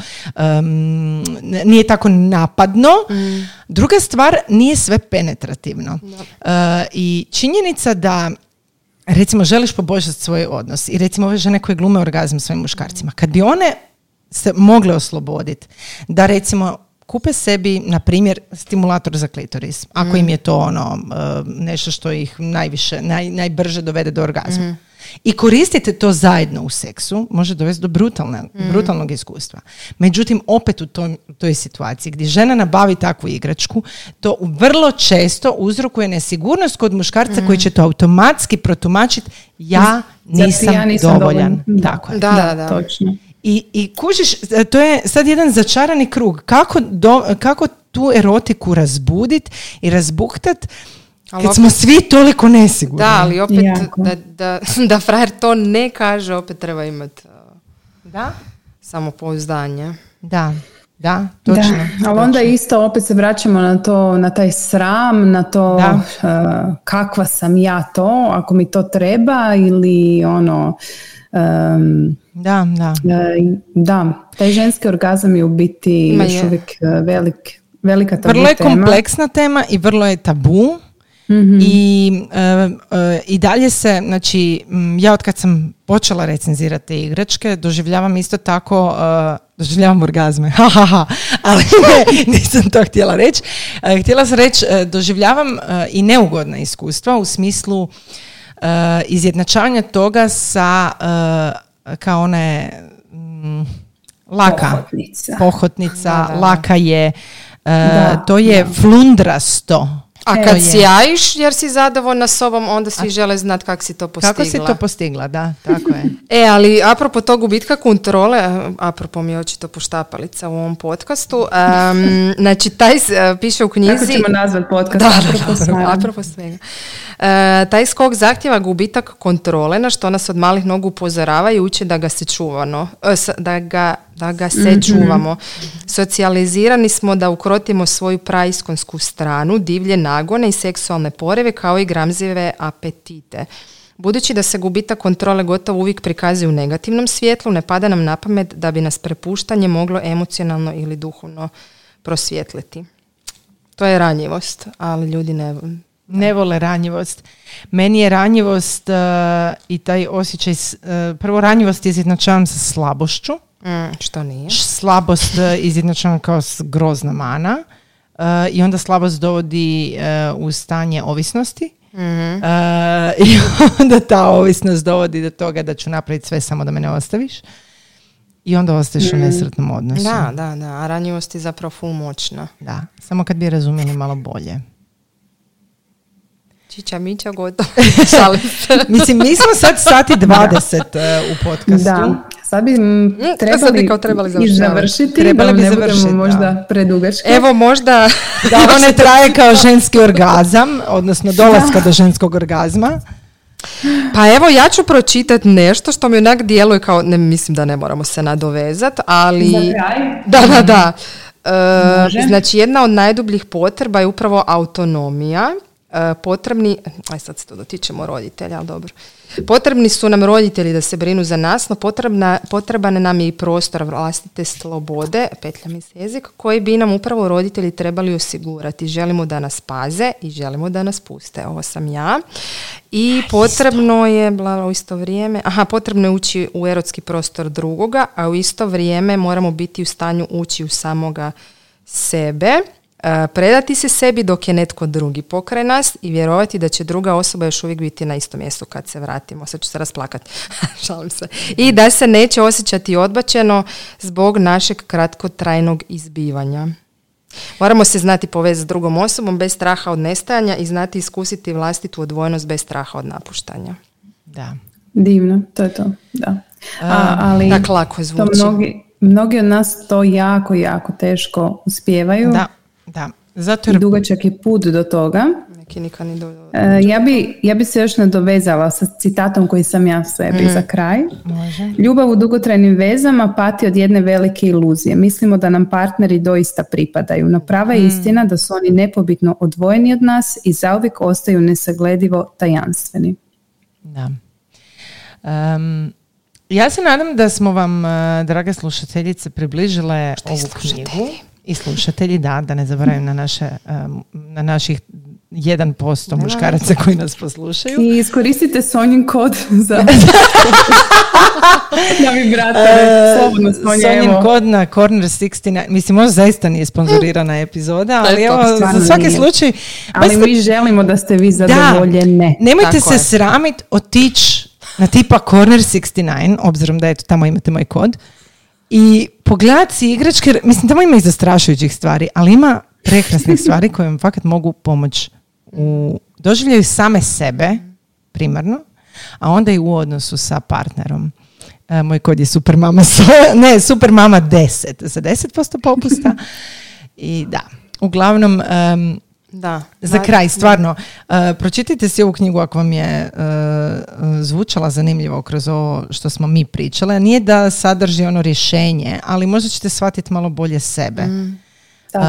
nije tako napadno. Mm. Druga stvar, nije sve penetrativno. Uh, I činjenica da recimo želiš poboljšati svoj odnos i recimo ove žene koje glume orgazm svojim muškarcima, kad bi one se mogle osloboditi, da recimo kupe sebi, na primjer, stimulator za klitoris, ako im mm. je to ono uh, nešto što ih najviše, naj, najbrže dovede do orgazma. Mm i koristite to zajedno u seksu, može dovesti do brutalne, mm. brutalnog iskustva. Međutim, opet u toj, toj situaciji gdje žena nabavi takvu igračku, to vrlo često uzrokuje nesigurnost kod muškarca koji mm. će to automatski protumačiti ja nisam, ja nisam dovoljan. dovoljna. Tako je. Da, da, da. Točno. I, I kužiš, to je sad jedan začarani krug. Kako, do, kako tu erotiku razbudit i razbuktat Ali kad opet- smo svi toliko nesigurni. Da, ali opet da, da, da frajer to ne kaže, opet treba imati Da? samopouzdanje. Da, da, točno. Da, ali onda isto opet se vraćamo na to, na taj sram, na to Da. uh, kakva sam ja to, ako mi to treba ili ono, um, Da, da. e, da, taj ženski orgazam je u biti Ma još je. uvijek e, velik, velika tabu Vrlo je tema. kompleksna tema i vrlo je tabu. Mhm. I, e, e, I dalje se, znači, m, ja od kad sam počela recenzirati igračke, doživljavam isto tako, e, doživljavam orgazme, ha, ha, ha, ali ne, nisam to htjela reći. E, htjela sam reći, e, doživljavam e, i neugodna iskustva u smislu e, izjednačavanja toga sa, e, kao one, mm, laka Pohotnica. pohotnica, Da, da, laka je, e, Da, to je flundrasto. A kad je. sjajiš jer si zadovoljna sobom, onda svi žele znati kako si to postigla. Kako si to postigla, da, tako je. E, ali apropo tog gubitka kontrole, a, apropo mi je očito poštapalica u ovom podcastu, em, znači taj s- e, piše u Kako knjizi... ćemo nazvati podcast? Da, Apropo da, apropo svega. E, taj skok zahtjeva gubitak kontrole na što nas od malih nogu upozorava i uči da ga se čuvano, e, s- da ga, da ga se čuvamo. Socijalizirani smo da ukrotimo svoju praiskonsku stranu, divlje nagone i seksualne poreve kao i gramzive apetite. Budući da se gubitak kontrole gotovo uvijek prikazuje u negativnom svjetlu, ne pada nam na pamet da bi nas prepuštanje moglo emocionalno ili duhovno prosvjetliti. To je ranjivost, ali ljudi ne... Ne vole ranjivost. Meni je ranjivost e, i taj osjećaj, e, prvo ranjivost izjednačavam sa slabošću. Mm, što nije? Slabost e, izjednačavam kao grozna mana e, i onda slabost dovodi e, u stanje ovisnosti. Mhm. E, I onda ta ovisnost dovodi do toga da ću napraviti sve samo da me ne ostaviš. I onda ostaješ u nesretnom odnosu. Da, da, da. A ranjivost je zapravo full moćna. Da, samo kad bi je razumjeli malo bolje. Čiča, mića, gotovo. Mislim, mi smo sad sati 20 e, u podcastu. Da, sad bi m, sad trebali, bi kao trebali i završavati. završiti, Trebali da bi ne završiti, možda da. predugački. Evo možda... Da, ono ne traje kao ženski orgazam, odnosno dolaska do ženskog orgazma. Pa evo, ja ću pročitati nešto što mi onak djeluje kao, ne mislim da ne moramo se nadovezat, ali... Za kraj? Da, da, da. E, znači, jedna od najdubljih potreba je upravo autonomija. E, potrebni, aj sad se to dotičemo roditelja, ali dobro. Potrebni su nam roditelji da se brinu za nas, no potrebna, potreban nam je i prostor vlastite slobode, petlja mi se jezik, koji bi nam upravo roditelji trebali osigurati. Želimo da nas paze i želimo da nas puste. Ovo sam ja. I potrebno je, bla, u isto vrijeme, aha, potrebno je ući u erotski prostor drugoga, a u isto vrijeme moramo biti u stanju ući u samoga sebe, predati se sebi dok je netko drugi pokraj nas i vjerovati da će druga osoba još uvijek biti na istom mjestu kad se vratimo. Sad ću se rasplakati. Šalim se. I da se neće osjećati odbačeno zbog našeg kratkotrajnog izbivanja. Moramo se znati povezati s drugom osobom bez straha od nestajanja i znati iskusiti vlastitu odvojnost bez straha od napuštanja. Da. Divno, to je to, da. A, ali Tako lako to zvuči. mnogi, mnogi od nas to jako, jako teško uspijevaju Da, da. Zato i jer dugačak je put do toga. Neki nikad ni do... E, ja, bi, ja bi se još nadovezala sa citatom koji sam ja sebi za kraj. može. Ljubav u dugotrajnim vezama pati od jedne velike iluzije. Mislimo da nam partneri doista pripadaju, no prava je istina da su oni nepobitno odvojeni od nas i zauvijek ostaju nesagledivo tajanstveni. Da. Em, ja se nadam da smo vam, e, drage slušateljice, približile ovu knjigu. I slušatelji, da, da ne zaboravim na, naše, na naših 1% muškaraca koji nas poslušaju. I iskoristite Sonjin kod za da vi brate, slobodno Sonjin kod na Corner 69, mislim možda zaista nije sponzorirana epizoda, ali evo, za svaki nije. slučaj, Ali baš mi želimo da ste vi zadovoljene. Nemojte Tako se je. sramit otići na tipa Corner 69, obzirom da eto tamo imate moj kod, i pogledat si igračke, mislim tamo ima i zastrašujućih stvari, ali ima prekrasnih stvari koje vam fakat mogu pomoći u doživljaju same sebe, primarno, a onda i u odnosu sa partnerom. E, moj kod je super mama, ne, super mama 10, za 10% popusta. I da, uglavnom, da. Za kraj, stvarno, uh, pročitajte si ovu knjigu ako vam je uh, zvučala zanimljivo kroz ovo što smo mi pričale. Nije da sadrži ono rješenje, ali možda ćete shvatiti malo bolje sebe. Mm. Uh,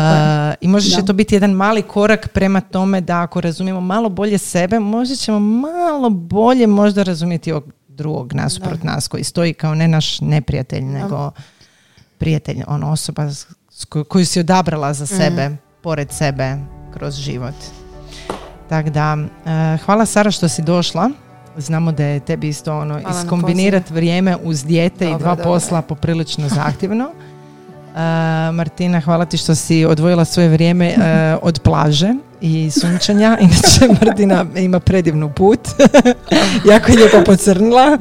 I možda će to biti jedan mali korak prema tome da ako razumijemo malo bolje sebe, možda ćemo malo bolje možda razumjeti ovog drugog nasuprot nas koji stoji kao ne naš neprijatelj, nego prijatelj, ono osoba koju si odabrala za sebe, mm. pored sebe, kroz život. Tako da, uh, hvala Sara što si došla. Znamo da je tebi isto ono iskombinirati vrijeme uz dijete i dva posla poprilično zahtjevno. Uh, Martina, hvala ti što si odvojila svoje vrijeme uh, od plaže i sunčanja. Inače, Martina ima predivnu put. jako je lijepo pocrnila.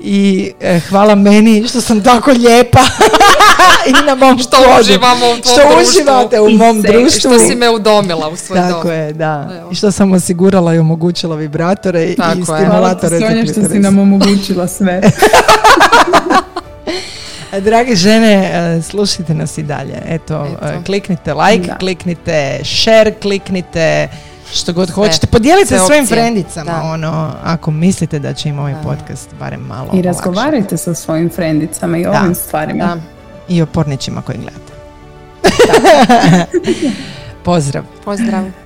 I e, hvala meni što sam tako lijepa i na mom što uživamo u što uživate u mom društvu. Što si me udomila u svoj Tako je, da. I što sam osigurala i omogućila vibratore tako i stimulatore. Hvala što si nam omogućila sve. Drage žene, e, slušajte nas i dalje. Eto, Eto. E, kliknite like, kliknite share, kliknite što god hoćete. Podijelite se svojim frendicama, ono, ako mislite da će im ovaj podcast barem malo I razgovarajte sa svojim frendicama i ovim stvarima. Da. I o pornićima koji gledate. Pozdrav. Pozdrav.